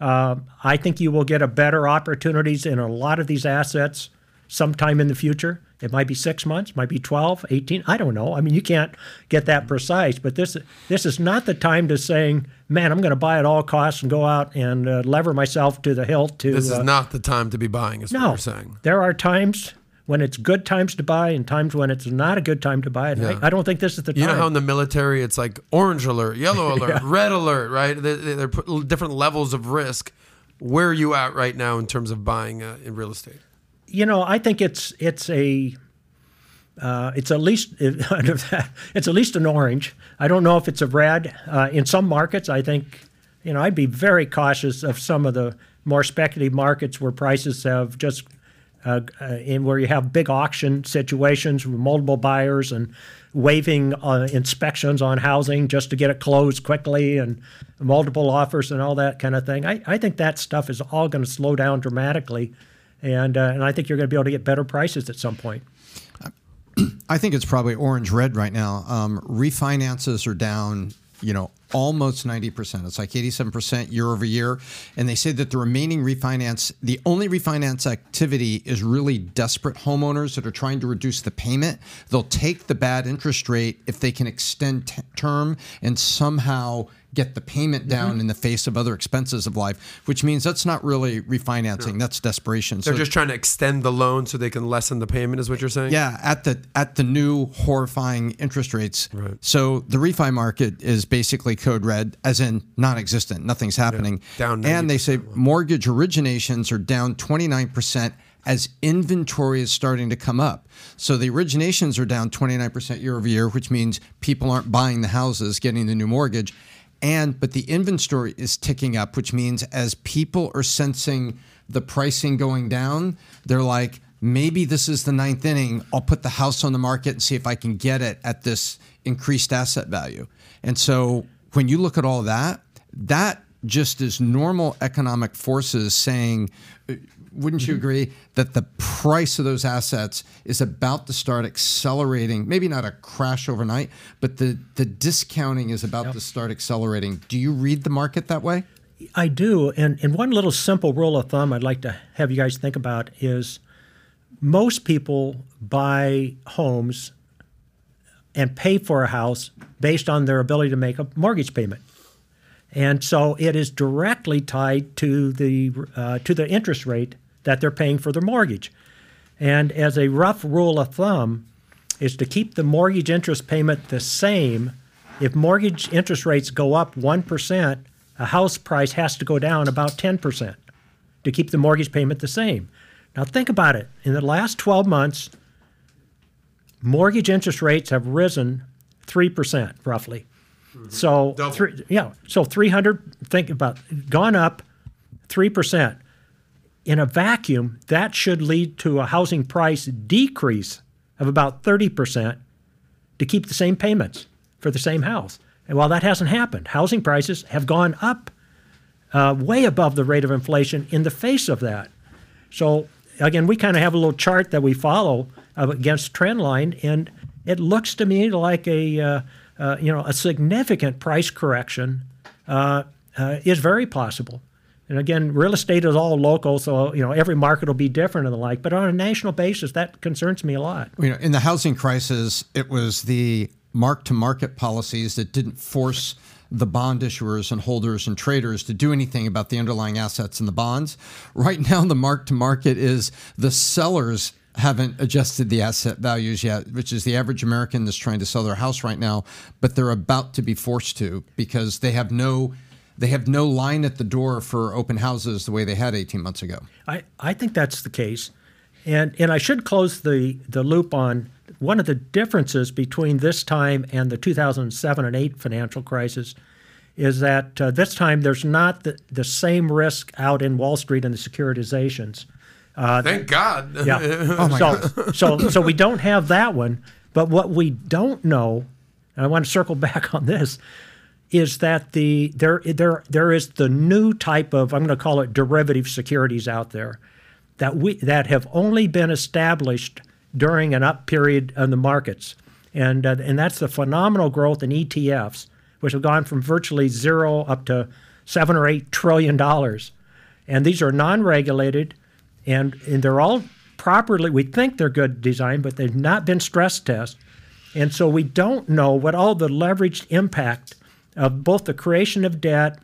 Uh, I think you will get a better opportunities in a lot of these assets sometime in the future. It might be six months, might be 12, 18. I don't know. I mean, you can't get that precise, but this this is not the time to saying, man, I'm going to buy at all costs and go out and uh, lever myself to the hilt. To this is uh, not the time to be buying. Is no, what you're saying. There are times when it's good times to buy and times when it's not a good time to buy it. Yeah. I, I, don't think this is the you time. know how in the military it's like orange alert, yellow alert, [laughs] yeah. red alert, right? They're, they're different levels of risk. Where are you at right now in terms of buying uh, in real estate? You know, I think it's it's a uh, it's at least [laughs] it's at least an orange. I don't know if it's a red. Uh, in some markets, I think you know I'd be very cautious of some of the more speculative markets where prices have just uh, uh in where you have big auction situations with multiple buyers and waiving uh, inspections on housing just to get it closed quickly and multiple offers and all that kind of thing. I, I think that stuff is all going to slow down dramatically, and uh, and I think you're going to be able to get better prices at some point. [clears throat] I think it's probably orange red right now. Um, refinances are down, you know, almost 90%. It's like 87% year over year. And they say that the remaining refinance, the only refinance activity is really desperate homeowners that are trying to reduce the payment. They'll take the bad interest rate if they can extend t- term and somehow get the payment down mm-hmm. in the face of other expenses of life, which means that's not really refinancing. No. That's desperation. They're so, just trying to extend the loan so they can lessen the payment, is what you're saying? Yeah, at the at the new horrifying interest rates. Right. So the refi market is basically code red, as in non-existent. Nothing's happening. Yeah, down. And they say mortgage originations are down 29 percent as inventory is starting to come up. So the originations are down 29% year over year, which means people aren't buying the houses, getting the new mortgage. And but the inventory is ticking up, which means as people are sensing the pricing going down, they're like, maybe this is the ninth inning. I'll put the house on the market and see if I can get it at this increased asset value. And so when you look at all that, that just is normal economic forces saying wouldn't you mm-hmm. agree that the price of those assets is about to start accelerating? Maybe not a crash overnight, but the, the discounting is about yep. to start accelerating. Do you read the market that way? I do. And, and one little simple rule of thumb I'd like to have you guys think about is most people buy homes and pay for a house based on their ability to make a mortgage payment. And so it is directly tied to the uh, to the interest rate that they're paying for their mortgage. And as a rough rule of thumb, is to keep the mortgage interest payment the same. If mortgage interest rates go up 1%, a house price has to go down about 10% to keep the mortgage payment the same. Now, think about it. In the last 12 months, mortgage interest rates have risen 3% roughly. Mm-hmm. So, three, yeah, so 300, think about gone up 3% in a vacuum, that should lead to a housing price decrease of about 30% to keep the same payments for the same house. And while that hasn't happened, housing prices have gone up uh, way above the rate of inflation in the face of that. So, again, we kind of have a little chart that we follow against trend line, and it looks to me like a uh, uh you know a significant price correction uh, uh, is very possible. And again, real estate is all local, so you know every market will be different and the like. But on a national basis, that concerns me a lot. You know, in the housing crisis, it was the mark-to-market policies that didn't force the bond issuers and holders and traders to do anything about the underlying assets in the bonds. Right now, the mark-to-market is the sellers haven't adjusted the asset values yet, which is the average American that's trying to sell their house right now, but they're about to be forced to because they have no they have no line at the door for open houses the way they had 18 months ago. I, I think that's the case. And, and I should close the, the loop on one of the differences between this time and the 2007 and 8 financial crisis is that uh, this time there's not the, the same risk out in Wall Street and the securitizations. Uh, Thank God. Yeah. [laughs] oh my so, God. so, so we don't have that one. But what we don't know, and I want to circle back on this, is that the there there there is the new type of I'm going to call it derivative securities out there that we that have only been established during an up period in the markets, and uh, and that's the phenomenal growth in ETFs, which have gone from virtually zero up to seven or eight trillion dollars. And these are non regulated and, and they're all properly, we think they're good design, but they've not been stress tested. And so we don't know what all the leveraged impact of both the creation of debt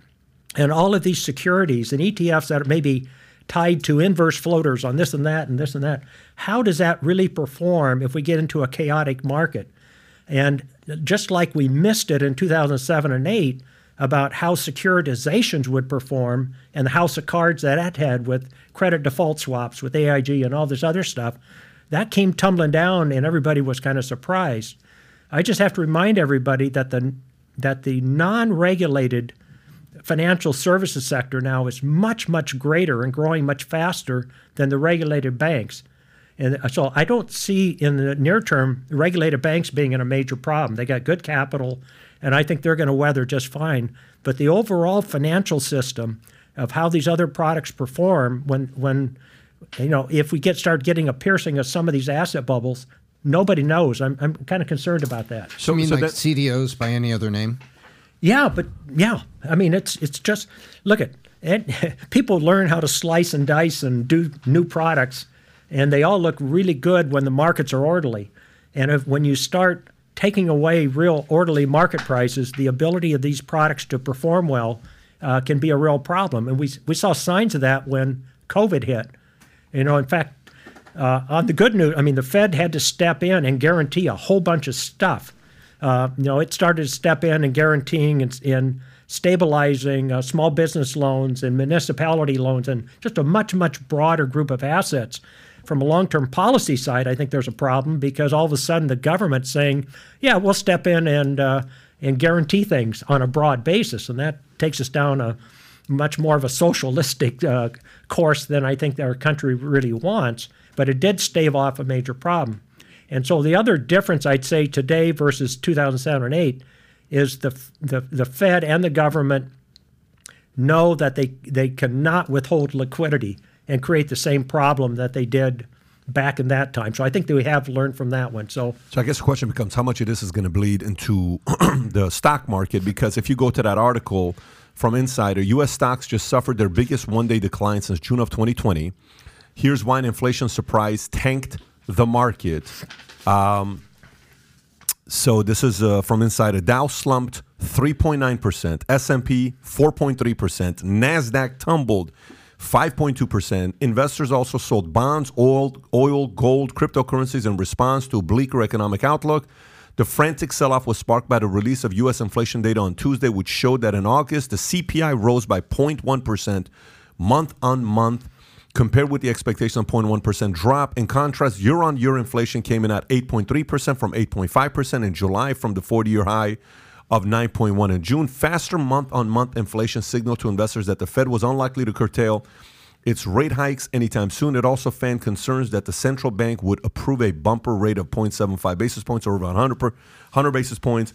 and all of these securities and ETFs that are maybe tied to inverse floaters on this and that and this and that. How does that really perform if we get into a chaotic market? And just like we missed it in 2007 and 8 about how securitizations would perform and the house of cards that that had with credit default swaps with AIG and all this other stuff, that came tumbling down and everybody was kind of surprised. I just have to remind everybody that the that the non-regulated financial services sector now is much much greater and growing much faster than the regulated banks. And uh, so I don't see in the near term regulated banks being in a major problem. They got good capital, and I think they're going to weather just fine. But the overall financial system of how these other products perform when when you know if we get start getting a piercing of some of these asset bubbles, nobody knows. I'm I'm kind of concerned about that. So, you mean so like that, CDOs by any other name? Yeah, but yeah, I mean it's it's just look at it, [laughs] people learn how to slice and dice and do new products, and they all look really good when the markets are orderly. And if, when you start taking away real orderly market prices, the ability of these products to perform well uh, can be a real problem. And we, we saw signs of that when COVID hit. You know, in fact, uh, on the good news, I mean, the Fed had to step in and guarantee a whole bunch of stuff. Uh, you know, it started to step in and guaranteeing and, and stabilizing uh, small business loans and municipality loans and just a much, much broader group of assets. From a long term policy side, I think there's a problem because all of a sudden the government's saying, yeah, we'll step in and, uh, and guarantee things on a broad basis. And that takes us down a much more of a socialistic uh, course than I think our country really wants. But it did stave off a major problem. And so the other difference I'd say today versus 2007 and 8 is the, the, the Fed and the government know that they, they cannot withhold liquidity and create the same problem that they did back in that time. So I think that we have learned from that one. So, so I guess the question becomes how much of this is going to bleed into [clears throat] the stock market? Because if you go to that article from Insider, U.S. stocks just suffered their biggest one-day decline since June of 2020. Here's why an inflation surprise tanked the market. Um, so this is uh, from a Dow slumped 3.9%, S&P 4.3%, Nasdaq tumbled 5.2%. Investors also sold bonds, oil, oil, gold, cryptocurrencies in response to a bleaker economic outlook. The frantic sell off was sparked by the release of U.S. inflation data on Tuesday, which showed that in August, the CPI rose by 0.1% month on month, compared with the expectation of 0.1% drop. In contrast, year on year inflation came in at 8.3% from 8.5% in July from the 40 year high of 9.1 in June. Faster month on month inflation signaled to investors that the Fed was unlikely to curtail its rate hikes anytime soon. It also fanned concerns that the central bank would approve a bumper rate of 0.75 basis points or about 100, per, 100 basis points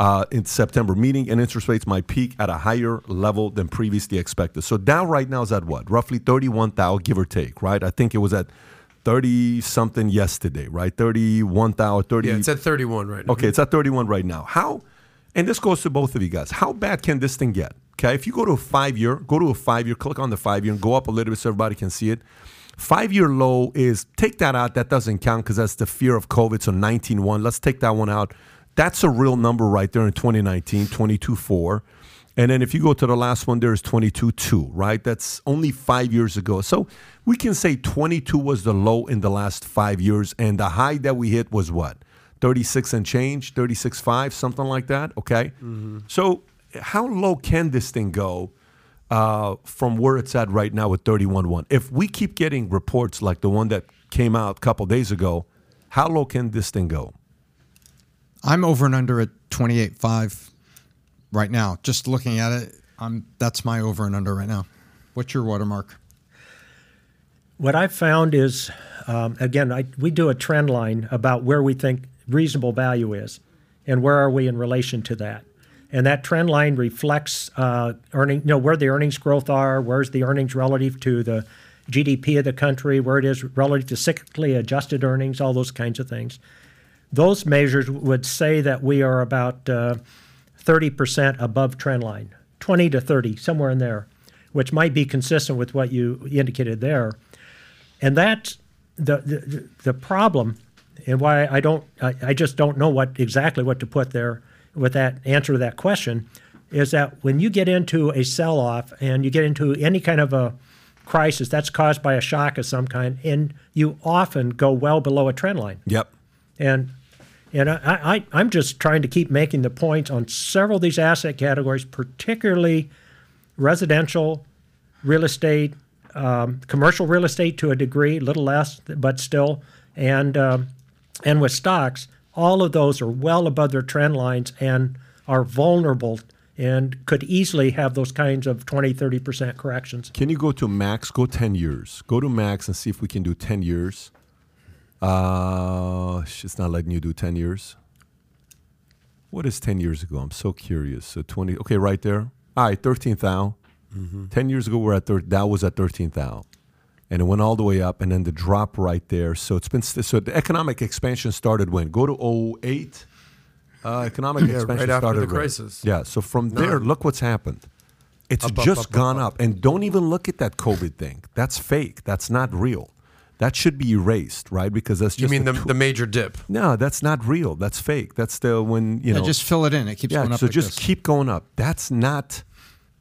uh, in September meeting, and interest rates might peak at a higher level than previously expected. So Dow right now is at what? Roughly 31,000, give or take, right? I think it was at 30 something yesterday, right? 31,000, 30. Yeah, it's at 31 right now. Okay, it's at 31 right now. How and this goes to both of you guys. How bad can this thing get? Okay, if you go to a five year, go to a five year, click on the five year and go up a little bit so everybody can see it. Five year low is take that out. That doesn't count because that's the fear of COVID. So 19.1. Let's take that one out. That's a real number right there in 2019, 22.4. And then if you go to the last one, there's 22.2, right? That's only five years ago. So we can say 22 was the low in the last five years. And the high that we hit was what? 36 and change, 36.5, something like that. Okay. Mm-hmm. So, how low can this thing go uh, from where it's at right now with 31.1? If we keep getting reports like the one that came out a couple days ago, how low can this thing go? I'm over and under at 28.5 right now. Just looking at it, I'm that's my over and under right now. What's your watermark? What I've found is, um, again, I, we do a trend line about where we think reasonable value is, and where are we in relation to that. And that trend line reflects uh, earning, you know, where the earnings growth are, where's the earnings relative to the GDP of the country, where it is relative to cyclically adjusted earnings, all those kinds of things. Those measures would say that we are about uh, 30% above trend line. 20 to 30, somewhere in there, which might be consistent with what you indicated there. And that's the, the, the problem and why I don't, I, I just don't know what exactly what to put there with that answer to that question is that when you get into a sell off and you get into any kind of a crisis that's caused by a shock of some kind, and you often go well below a trend line. Yep. And and I, I, am just trying to keep making the points on several of these asset categories, particularly residential, real estate, um, commercial real estate to a degree, a little less, but still, and um, and with stocks, all of those are well above their trend lines and are vulnerable and could easily have those kinds of 20, 30% corrections. Can you go to max? Go 10 years. Go to max and see if we can do 10 years. Uh, it's not letting you do 10 years. What is 10 years ago? I'm so curious. So 20, okay, right there. All right, 13th thou. Mm-hmm. 10 years ago, we're at thir- that was at 13th thou. And it went all the way up, and then the drop right there. So it's been st- so the economic expansion started when? Go to 08. Uh, economic [clears throat] yeah, expansion right after started the crisis. Right. Yeah. So from there, look what's happened. It's up, just up, up, gone up, and don't even look at that COVID thing. That's fake. That's not real. That should be erased, right? Because that's just you mean the, the major dip. No, that's not real. That's fake. That's the when you yeah, know. just fill it in. It keeps yeah, going up. So like just this. keep going up. That's not.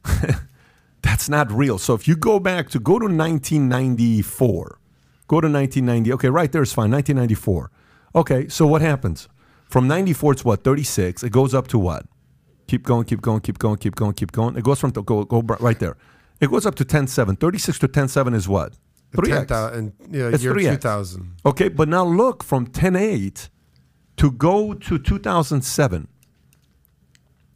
[laughs] that's not real. So if you go back to go to 1994, go to 1990. Okay, right there is fine. 1994. Okay, so what happens? From 94, it's what 36. It goes up to what? Keep going, keep going, keep going, keep going, keep going. It goes from the, go go right there. It goes up to 10.7. 36 to 10.7 is what? 3x. 10, yeah, It's year 3x. 2000. Okay, but now look from 10.8 to go to 2007.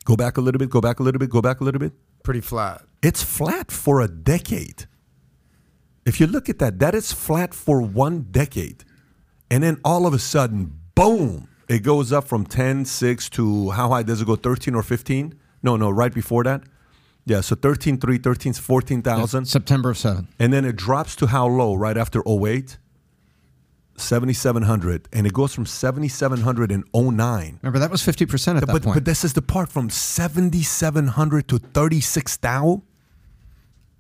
Go back a little bit, go back a little bit, go back a little bit. Pretty flat. It's flat for a decade. If you look at that, that is flat for one decade. And then all of a sudden, boom, it goes up from 10, 6 to how high does it go? 13 or 15? No, no, right before that. Yeah, so 13, 3, 13, 14,000. September of 7. And then it drops to how low right after 08? 7,700. And it goes from 7,700 in 09. Remember, that was 50% at that But, point. but this is the part from 7,700 to 36,000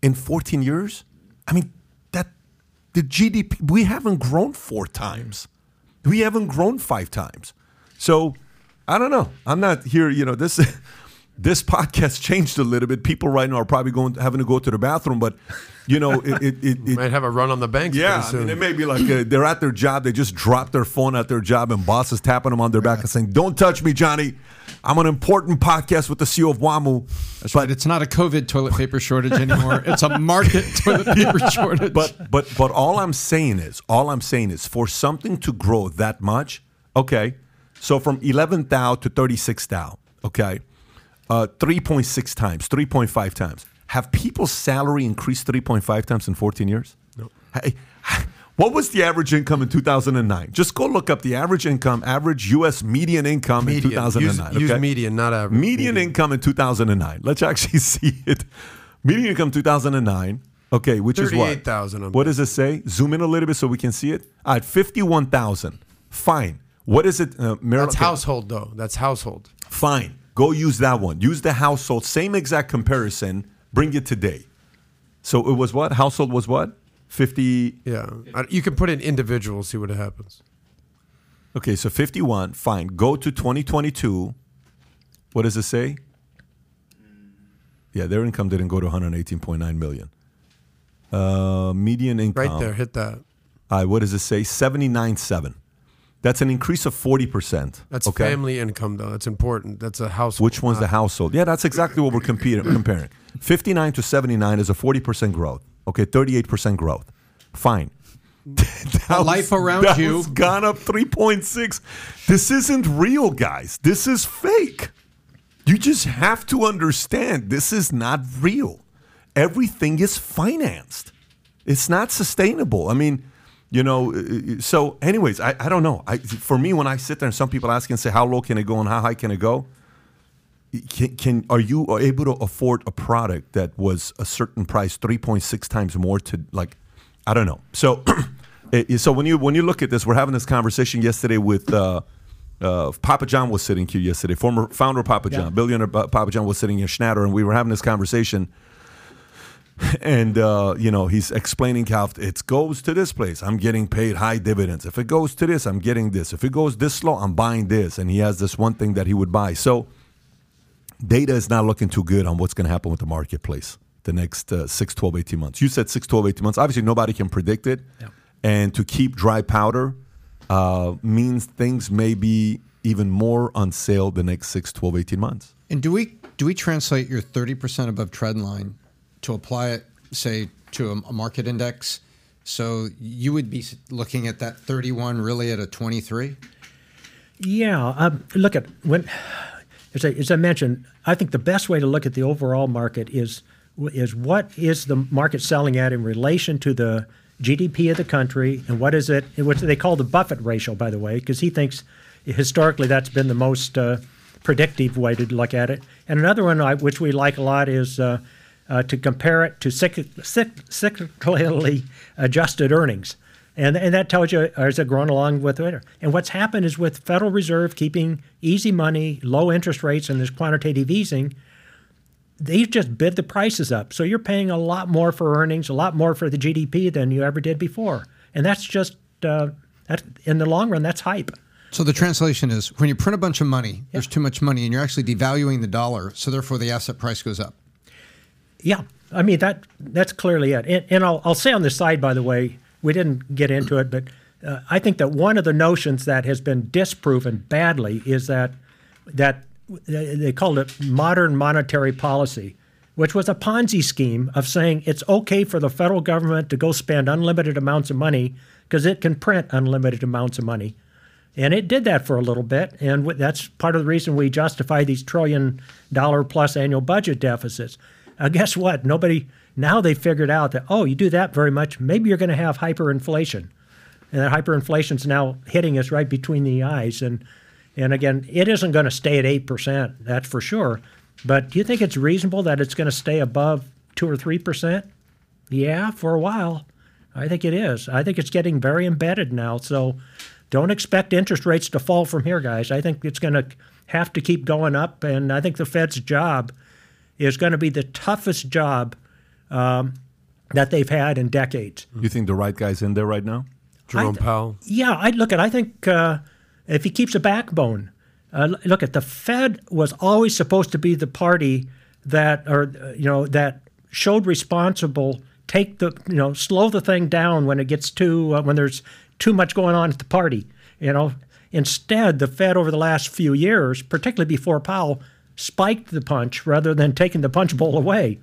in 14 years. I mean, that the GDP, we haven't grown four times. We haven't grown five times. So I don't know. I'm not here, you know, this. [laughs] This podcast [laughs] changed a little bit. People right now are probably going having to go to the bathroom, but you know, it, it, it, it [laughs] Might have a run on the banks yeah, pretty I mean, it may be like uh, they're at their job. They just dropped their phone at their job, and boss is tapping them on their back and saying, "Don't touch me, Johnny. I'm an important podcast with the CEO of WAMU." That's but right. it's not a COVID toilet paper shortage anymore. it's a market [laughs] toilet paper shortage. But but but all I'm saying is, all I'm saying is, for something to grow that much, okay. So from 11 thou to 36 thou, okay, uh, 3.6 times, 3.5 times. Have people's salary increased 3.5 times in 14 years? No. Hey, [laughs] what was the average income in 2009? Just go look up the average income, average U.S. median income in 2009. Use, use median, not average. Median income in 2009. Let's actually [laughs] see it. Median income 2009. Okay, which is what? 38,000, What does it say? Zoom in a little bit so we can see it. All right, 51,000. Fine. What is it? Uh, Maryland- That's household though. That's household. Fine. Go use that one. Use the household. Same exact comparison. Bring it today. So it was what? Household was what? 50. Yeah, you can put in individuals, see what happens. Okay, so 51. Fine. Go to 2022. What does it say? Yeah, their income didn't go to 118.9 million. Uh, median income. Right there, hit that. All right, what does it say? 79.7. That's an increase of 40%. That's okay? family income though. That's important. That's a household. Which one's the household? Yeah, that's exactly what we're [clears throat] comparing. 59 to 79 is a 40% growth. Okay, 38% growth. Fine. [laughs] Life around you- gone up 3.6. This isn't real, guys. This is fake. You just have to understand this is not real. Everything is financed. It's not sustainable. I mean, you know, uh, so anyways, I, I don't know. I, for me, when I sit there and some people ask and say, how low can it go and how high can it go? Can, can are you able to afford a product that was a certain price 3.6 times more to like I don't know. So [clears throat] so when you when you look at this, we're having this conversation yesterday with uh, uh, Papa John was sitting here yesterday. Former founder of Papa John, billionaire Papa John was sitting here, Schnatter, and we were having this conversation. [laughs] And uh, you know he's explaining how it goes to this place, I'm getting paid high dividends. If it goes to this, I'm getting this. If it goes this slow, I'm buying this. And he has this one thing that he would buy. So data is not looking too good on what's going to happen with the marketplace the next uh, 6, 12, 18 months. You said 6, 12, 18 months. Obviously, nobody can predict it. Yeah. And to keep dry powder uh, means things may be even more on sale the next 6, 12, 18 months. And do we do we translate your 30% above trend line to apply it, say, to a, market index? So you would be looking at that 31 really at a 23? Yeah. Um, look at when, as I, as I mentioned, I think the best way to look at the overall market is is what is the market selling at in relation to the GDP of the country, and what is it? What they call the Buffett ratio, by the way, because he thinks historically that's been the most uh, predictive way to look at it. And another one I, which we like a lot is uh, uh, to compare it to cyclically adjusted earnings. And, and that tells you is it growing along with it? And what's happened is with Federal Reserve keeping easy money, low interest rates, and this quantitative easing – they've just bid the prices up. So you're paying a lot more for earnings, a lot more for the GDP than you ever did before. And that's just, uh, that, in the long run, that's hype. So the translation is when you print a bunch of money, yeah. there's too much money, and you're actually devaluing the dollar. So therefore, the asset price goes up. Yeah, I mean that that's clearly it. And, and I'll, I'll say on the side, by the way, we didn't get into it, but uh, I think that one of the notions that has been disproven badly is that that they called it modern monetary policy, which was a Ponzi scheme of saying it's okay for the federal government to go spend unlimited amounts of money because it can print unlimited amounts of money. And it did that for a little bit. And that's part of the reason we justify these trillion dollar plus annual budget deficits. Uh, guess what? Nobody, now they figured out that, oh, you do that very much, maybe you're going to have hyperinflation. And that hyperinflation's now hitting us right between the eyes. And and again, it isn't going to stay at 8%, that's for sure. But do you think it's reasonable that it's going to stay above 2 or 3%? Yeah, for a while. I think it is. I think it's getting very embedded now. So don't expect interest rates to fall from here, guys. I think it's going to have to keep going up. And I think the Fed's job is going to be the toughest job um, that they've had in decades. You think the right guy's in there right now? Jerome th- Powell? Yeah, I look at I think uh, if he keeps a backbone. Uh, look at the Fed was always supposed to be the party that, or uh, you know, that showed responsible. Take the, you know, slow the thing down when it gets too, uh, when there's too much going on at the party. You know, instead, the Fed over the last few years, particularly before Powell, spiked the punch rather than taking the punch bowl away.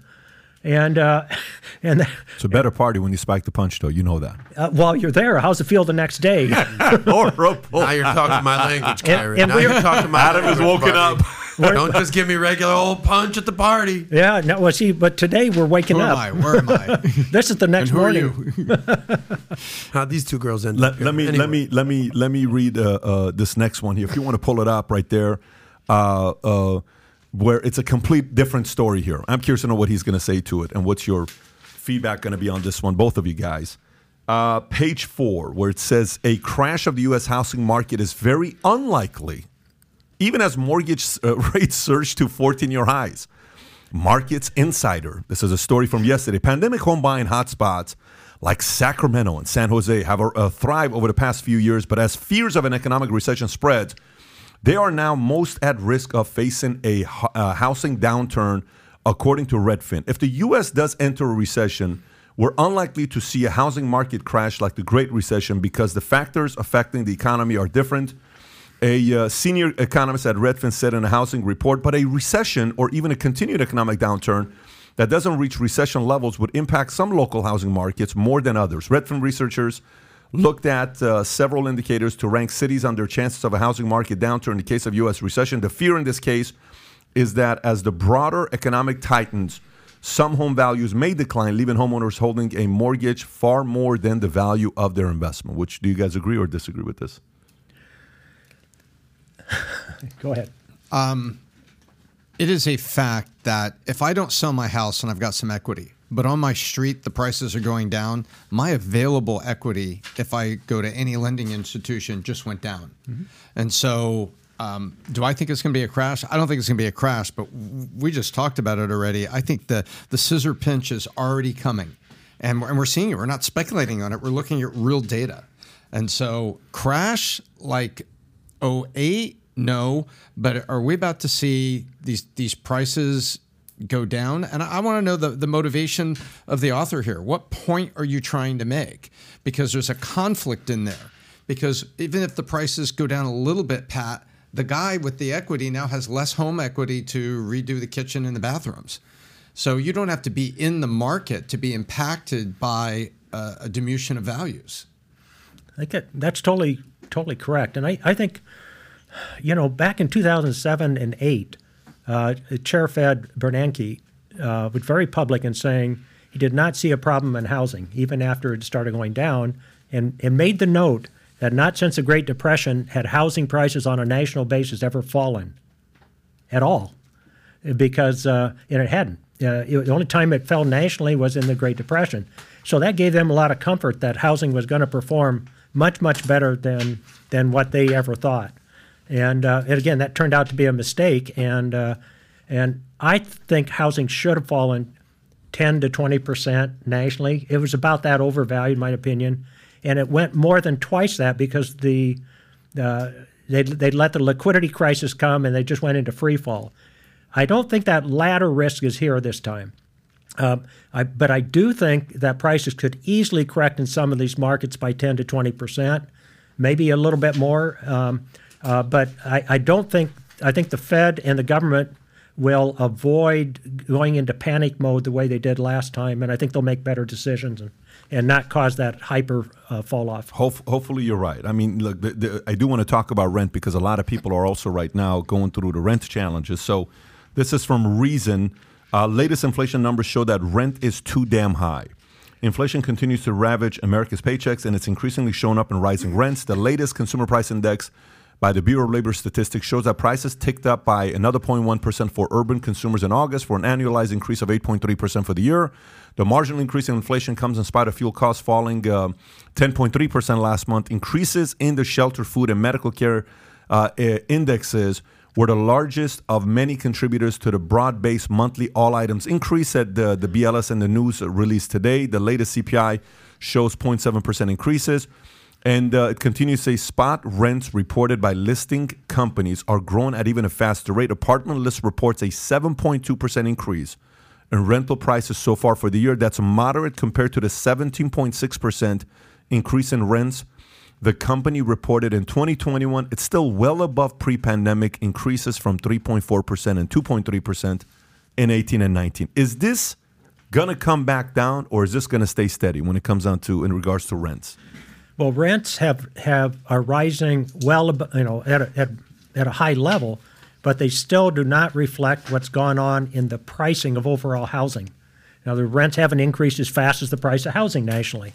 And uh, [laughs] and it's a better party when you spike the punch, though. You know that. Uh, while you're there, how's it feel the next day? [laughs] Horrible. Now you're talking my language, Kerry. And, and now you're talking my Adam is woken up. Don't just give me regular old punch at the party. Yeah, no. Well, see, but today we're waking Who up. Am I? Where am I? [laughs] this is the next morning. How these two girls end let, let me anyway. let me let me let me read uh, uh, this next one here. If you want to pull it up right there. Where it's a complete different story here. I'm curious to know what he's going to say to it and what's your feedback going to be on this one, both of you guys. Uh, page four, where it says a crash of the U.S. housing market is very unlikely, even as mortgage uh, [laughs] rates surge to 14 year highs. Markets Insider, this is a story from yesterday. Pandemic home buying hotspots like Sacramento and San Jose have uh, thrived over the past few years, but as fears of an economic recession spreads, they are now most at risk of facing a, a housing downturn, according to Redfin. If the U.S. does enter a recession, we're unlikely to see a housing market crash like the Great Recession because the factors affecting the economy are different. A uh, senior economist at Redfin said in a housing report, but a recession or even a continued economic downturn that doesn't reach recession levels would impact some local housing markets more than others. Redfin researchers looked at uh, several indicators to rank cities on their chances of a housing market downturn in the case of U.S. recession. The fear in this case is that as the broader economic tightens, some home values may decline, leaving homeowners holding a mortgage far more than the value of their investment. Which do you guys agree or disagree with this? Go ahead. Um, it is a fact that if I don't sell my house and I've got some equity, but on my street the prices are going down. My available equity, if I go to any lending institution, just went down. Mm-hmm. And so, um, do I think it's going to be a crash? I don't think it's going to be a crash, but we just talked about it already. I think the the scissor pinch is already coming, and we're, and we're seeing it. We're not speculating on it. We're looking at real data. And so, crash like 08 no, but are we about to see these these prices go down? And I, I want to know the, the motivation of the author here. What point are you trying to make? Because there's a conflict in there. Because even if the prices go down a little bit, Pat, the guy with the equity now has less home equity to redo the kitchen and the bathrooms. So you don't have to be in the market to be impacted by a, a diminution of values. I think that's totally totally correct, and I, I think you know, back in 2007 and 8, uh, Chair Fed Bernanke uh, was very public in saying he did not see a problem in housing, even after it started going down, and, and made the note that not since the Great Depression had housing prices on a national basis ever fallen at all, because uh, it hadn't. Uh, it, the only time it fell nationally was in the Great Depression. So that gave them a lot of comfort that housing was going to perform much, much better than, than what they ever thought. And, uh, and again, that turned out to be a mistake. And, uh, and I think housing should have fallen 10 to 20 percent nationally. It was about that overvalued, in my opinion. And it went more than twice that because the uh, they they let the liquidity crisis come and they just went into free fall. I don't think that latter risk is here this time. Um, I, but I do think that prices could easily correct in some of these markets by 10 to 20 percent, maybe a little bit more. Um, uh, but I, I don't think I think the Fed and the government will avoid going into panic mode the way they did last time, and I think they'll make better decisions and, and not cause that hyper uh, fall off. Hope, hopefully, you're right. I mean, look, the, the, I do want to talk about rent because a lot of people are also right now going through the rent challenges. So, this is from Reason. Uh, latest inflation numbers show that rent is too damn high. Inflation continues to ravage America's paychecks, and it's increasingly shown up in rising rents. The latest consumer price index by the Bureau of Labor Statistics shows that prices ticked up by another 0.1% for urban consumers in August for an annualized increase of 8.3% for the year. The marginal increase in inflation comes in spite of fuel costs falling uh, 10.3% last month. Increases in the shelter, food, and medical care uh, indexes were the largest of many contributors to the broad based monthly all items increase that the, the BLS and the news released today. The latest CPI shows 0.7% increases. And uh, it continues to say spot rents reported by listing companies are growing at even a faster rate. Apartment List reports a 7.2% increase in rental prices so far for the year. That's moderate compared to the 17.6% increase in rents the company reported in 2021. It's still well above pre pandemic increases from 3.4% and 2.3% in 18 and 19. Is this going to come back down or is this going to stay steady when it comes down to in regards to rents? Well, rents have, have are rising well, you know, at a, at, at a high level, but they still do not reflect what's gone on in the pricing of overall housing. Now, the rents haven't increased as fast as the price of housing nationally,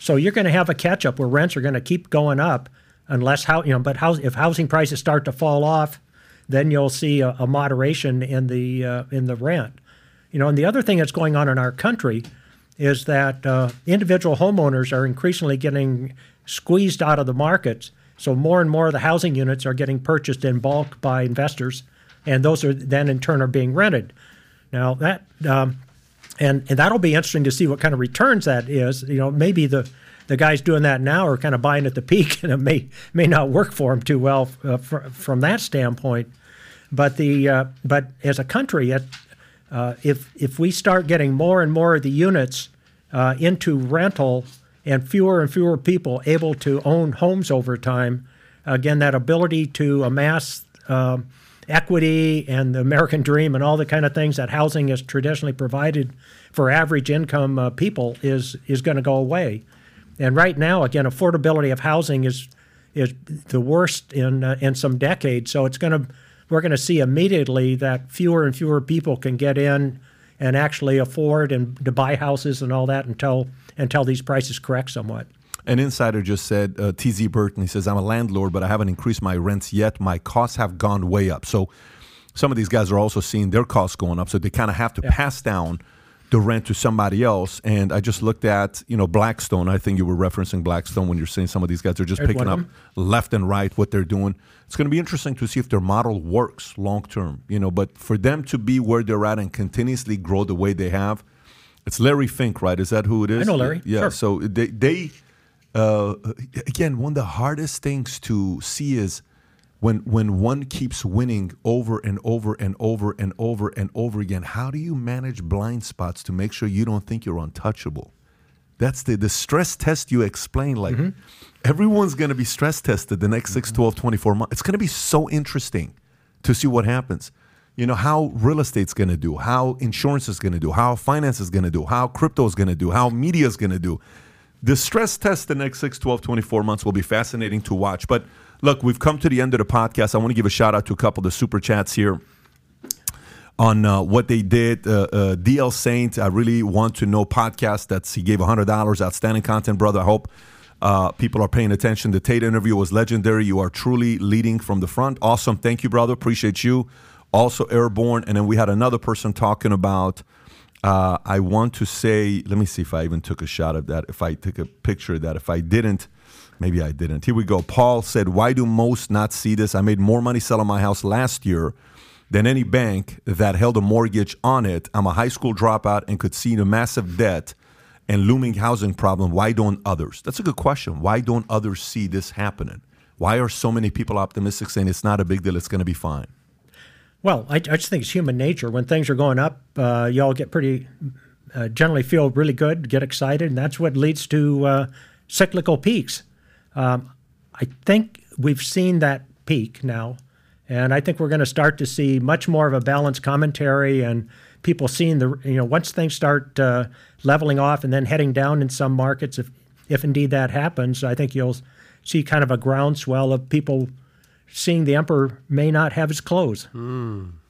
so you're going to have a catch up where rents are going to keep going up unless how you know. But if housing prices start to fall off, then you'll see a, a moderation in the uh, in the rent. You know, and the other thing that's going on in our country is that uh, individual homeowners are increasingly getting squeezed out of the markets. So more and more of the housing units are getting purchased in bulk by investors, and those are then in turn are being rented. Now that um, and and that'll be interesting to see what kind of returns that is. You know, maybe the the guys doing that now are kind of buying at the [laughs] peak, and it may may not work for them too well uh, fr- from that standpoint. But the uh, but as a country, it, uh, if if we start getting more and more of the units uh, into rental and fewer and fewer people able to own homes over time, again, that ability to amass um, equity and the American dream and all the kind of things that housing has traditionally provided for average income uh, people is is going to go away. And right now, again, affordability of housing is is the worst in uh, in some decades. So it's going to we're going to see immediately that fewer and fewer people can get in and actually afford and to buy houses and all that until until these prices correct somewhat. An insider just said, uh, TZ Burton, he says, I'm a landlord, but I haven't increased my rents yet. My costs have gone way up. So some of these guys are also seeing their costs going up. So they kind of have to yeah. pass down the rent to somebody else. And I just looked at, you know, Blackstone. I think you were referencing Blackstone when you're saying some of these guys are just There's picking up left and right what they're doing. It's going to be interesting to see if their model works long term, you know. But for them to be where they're at and continuously grow the way they have, it's Larry Fink, right? Is that who it is? I know Larry, Yeah. sure. So they, they uh, again, one of the hardest things to see is when when one keeps winning over and over and over and over and over again. How do you manage blind spots to make sure you don't think you're untouchable? That's the the stress test you explain. Like Mm-hmm. everyone's going to be stress tested the next six, 12, 24 months. It's going to be so interesting to see what happens. You know, how real estate's going to do, how insurance is going to do, how finance is going to do, how crypto is going to do, how media is going to do. The stress test the next 6, 12, 24 months will be fascinating to watch. But look, we've come to the end of the podcast. I want to give a shout out to a couple of the super chats here on uh, what they did. Uh, uh, DL Saint, I really want to know podcast. That's he gave hundred dollars. Outstanding content, brother. I hope uh, people are paying attention. The Tate interview was legendary. You are truly leading from the front. Awesome. Thank you, brother. Appreciate you. Also airborne. And then we had another person talking about. Uh, I want to say, let me see if I even took a shot of that. If I took a picture of that. If I didn't, maybe I didn't. Here we go. Paul said, "Why do most not see this? I made more money selling my house last year." than any bank that held a mortgage on it. I'm a high school dropout and could see the massive debt and looming housing problem. Why don't others? That's a good question. Why don't others see this happening? Why are so many people optimistic saying it's not a big deal, it's going to be fine? Well, I, I just think it's human nature. When things are going up, uh, you all get pretty, uh, generally feel really good, get excited, and that's what leads to uh, cyclical peaks. Um, I think we've seen that peak now, and I think we're going to start to see much more of a balanced commentary and people seeing the, you know, once things start uh, leveling off and then heading down in some markets, if, if indeed that happens, I think you'll see kind of a groundswell of people seeing the emperor may not have his clothes.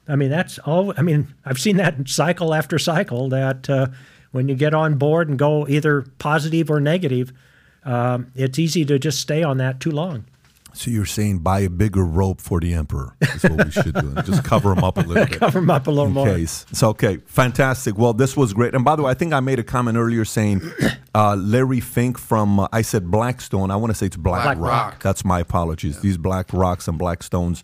I mean, that's all. I mean, I've seen that cycle after cycle. That uh, when you get on board and go either positive or negative, um, it's easy to just stay on that too long. So you're saying buy a bigger rope for the emperor is what we should do. and Just cover him up a little [laughs] bit. Cover 'em up a little in more. case. So okay, fantastic. Well, this was great. And by the way, I think I made a comment earlier saying uh, Larry Fink from uh, I said Blackstone. I want to say it's Black, Black Rock. Rock. That's my apologies. These Black Rocks and Black Stones.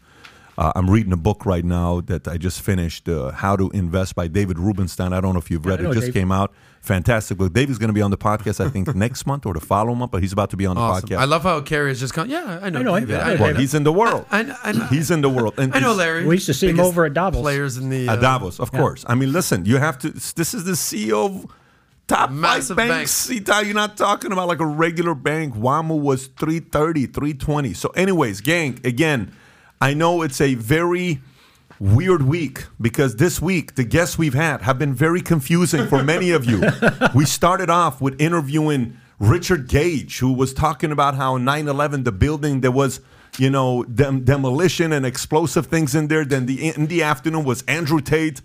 Uh, I'm reading a book right now that I just finished, uh, How to Invest by David Rubenstein. I don't know if you've read I it. know Just Dave. came out. Fantastic book. David's going to be on the podcast, I think, [laughs] next month or the following month, but he's about to be on the podcast. I love how Kerry is just going, yeah, I know. I know, David. I- I, I- well, he's in the world. I, I, I, he's in the world. And I know Larry. We used to see him over at Davos. Players in the At uh, Davos, of course. I mean, listen, you have to. This is the CEO of top Massive five banks. Ita, You're not talking about like a regular bank. WAMU was 330, 320. So, anyways, gang, again, I know it's a very weird week because this week the guests we've had have been very confusing for many of you. [laughs] we started off with interviewing Richard Gage, who was talking about how 9/11, the building there was, you know, dem- demolition and explosive things in there. Then the in the afternoon was Andrew Tate.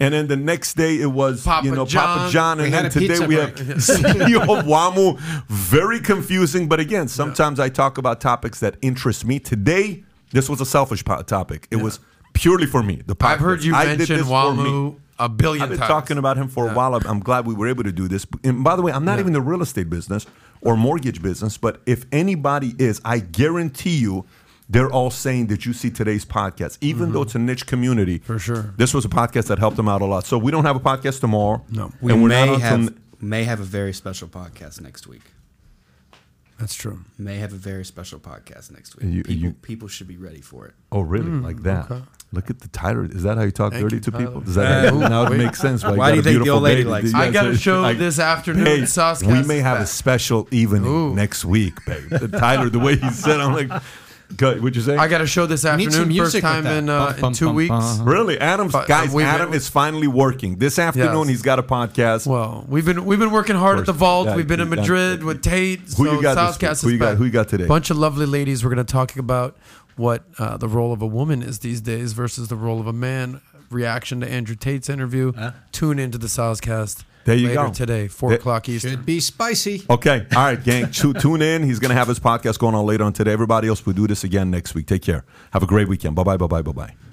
And then the next day it was Papa you know Papa John. John, and then today we have. [laughs] CEO of WAMU. Very confusing, but again, sometimes I talk about topics that interest me. Today, this was a selfish po- topic. It was purely for me. The I've heard you I did mention this for me. Wamu a billion I've been times. talking about him for a while. I'm- glad we were able to do this. And by the way, I'm not even the real estate business or mortgage business, but if anybody is, I guarantee you, they're all saying that you see today's podcast, even though it's a niche community. For sure. This was a podcast that helped them out a lot. So we don't have a podcast tomorrow. No. We and we're may have may have a very special podcast next week. That's true. May have a very special podcast next week. You- people, you- people should be ready for it. Oh, really? like that? Look at the title. Is that how you talk Thank dirty you, to Tyler. people? Does that Uh, now it makes sense? Why got do you think the old lady baby. likes it? I got a show I- this afternoon. Hey, Saucecast we may have a special evening Ooh. next week, babe. The Tyler, the way he said, I'm like, good. What'd you say? I got a show this afternoon. First music with time in uh, Bum, in two bum, weeks. bum. really, Adam's But, uh, guys. we've been- Adam is finally working this afternoon. Yes. He's got a podcast. Well, we've been we've been working hard at the vault. Yeah, we've been in. Madrid with Tate. Who so you got this Saucecast Who you got- who you got today? Bunch of lovely ladies. We're going to talk about what uh, the role of a woman is these days versus the role of a man. Reaction to Andrew Tate's interview. Tune into the Saucecast. There you later go. today, four There- o'clock Eastern. Should be spicy. Okay. All right, gang. [laughs] Tu- Tune in. He's going to have his podcast going on later on today. Everybody else, we'll do this again next week. Take care. Have a great weekend. Bye bye. Bye bye. Bye bye.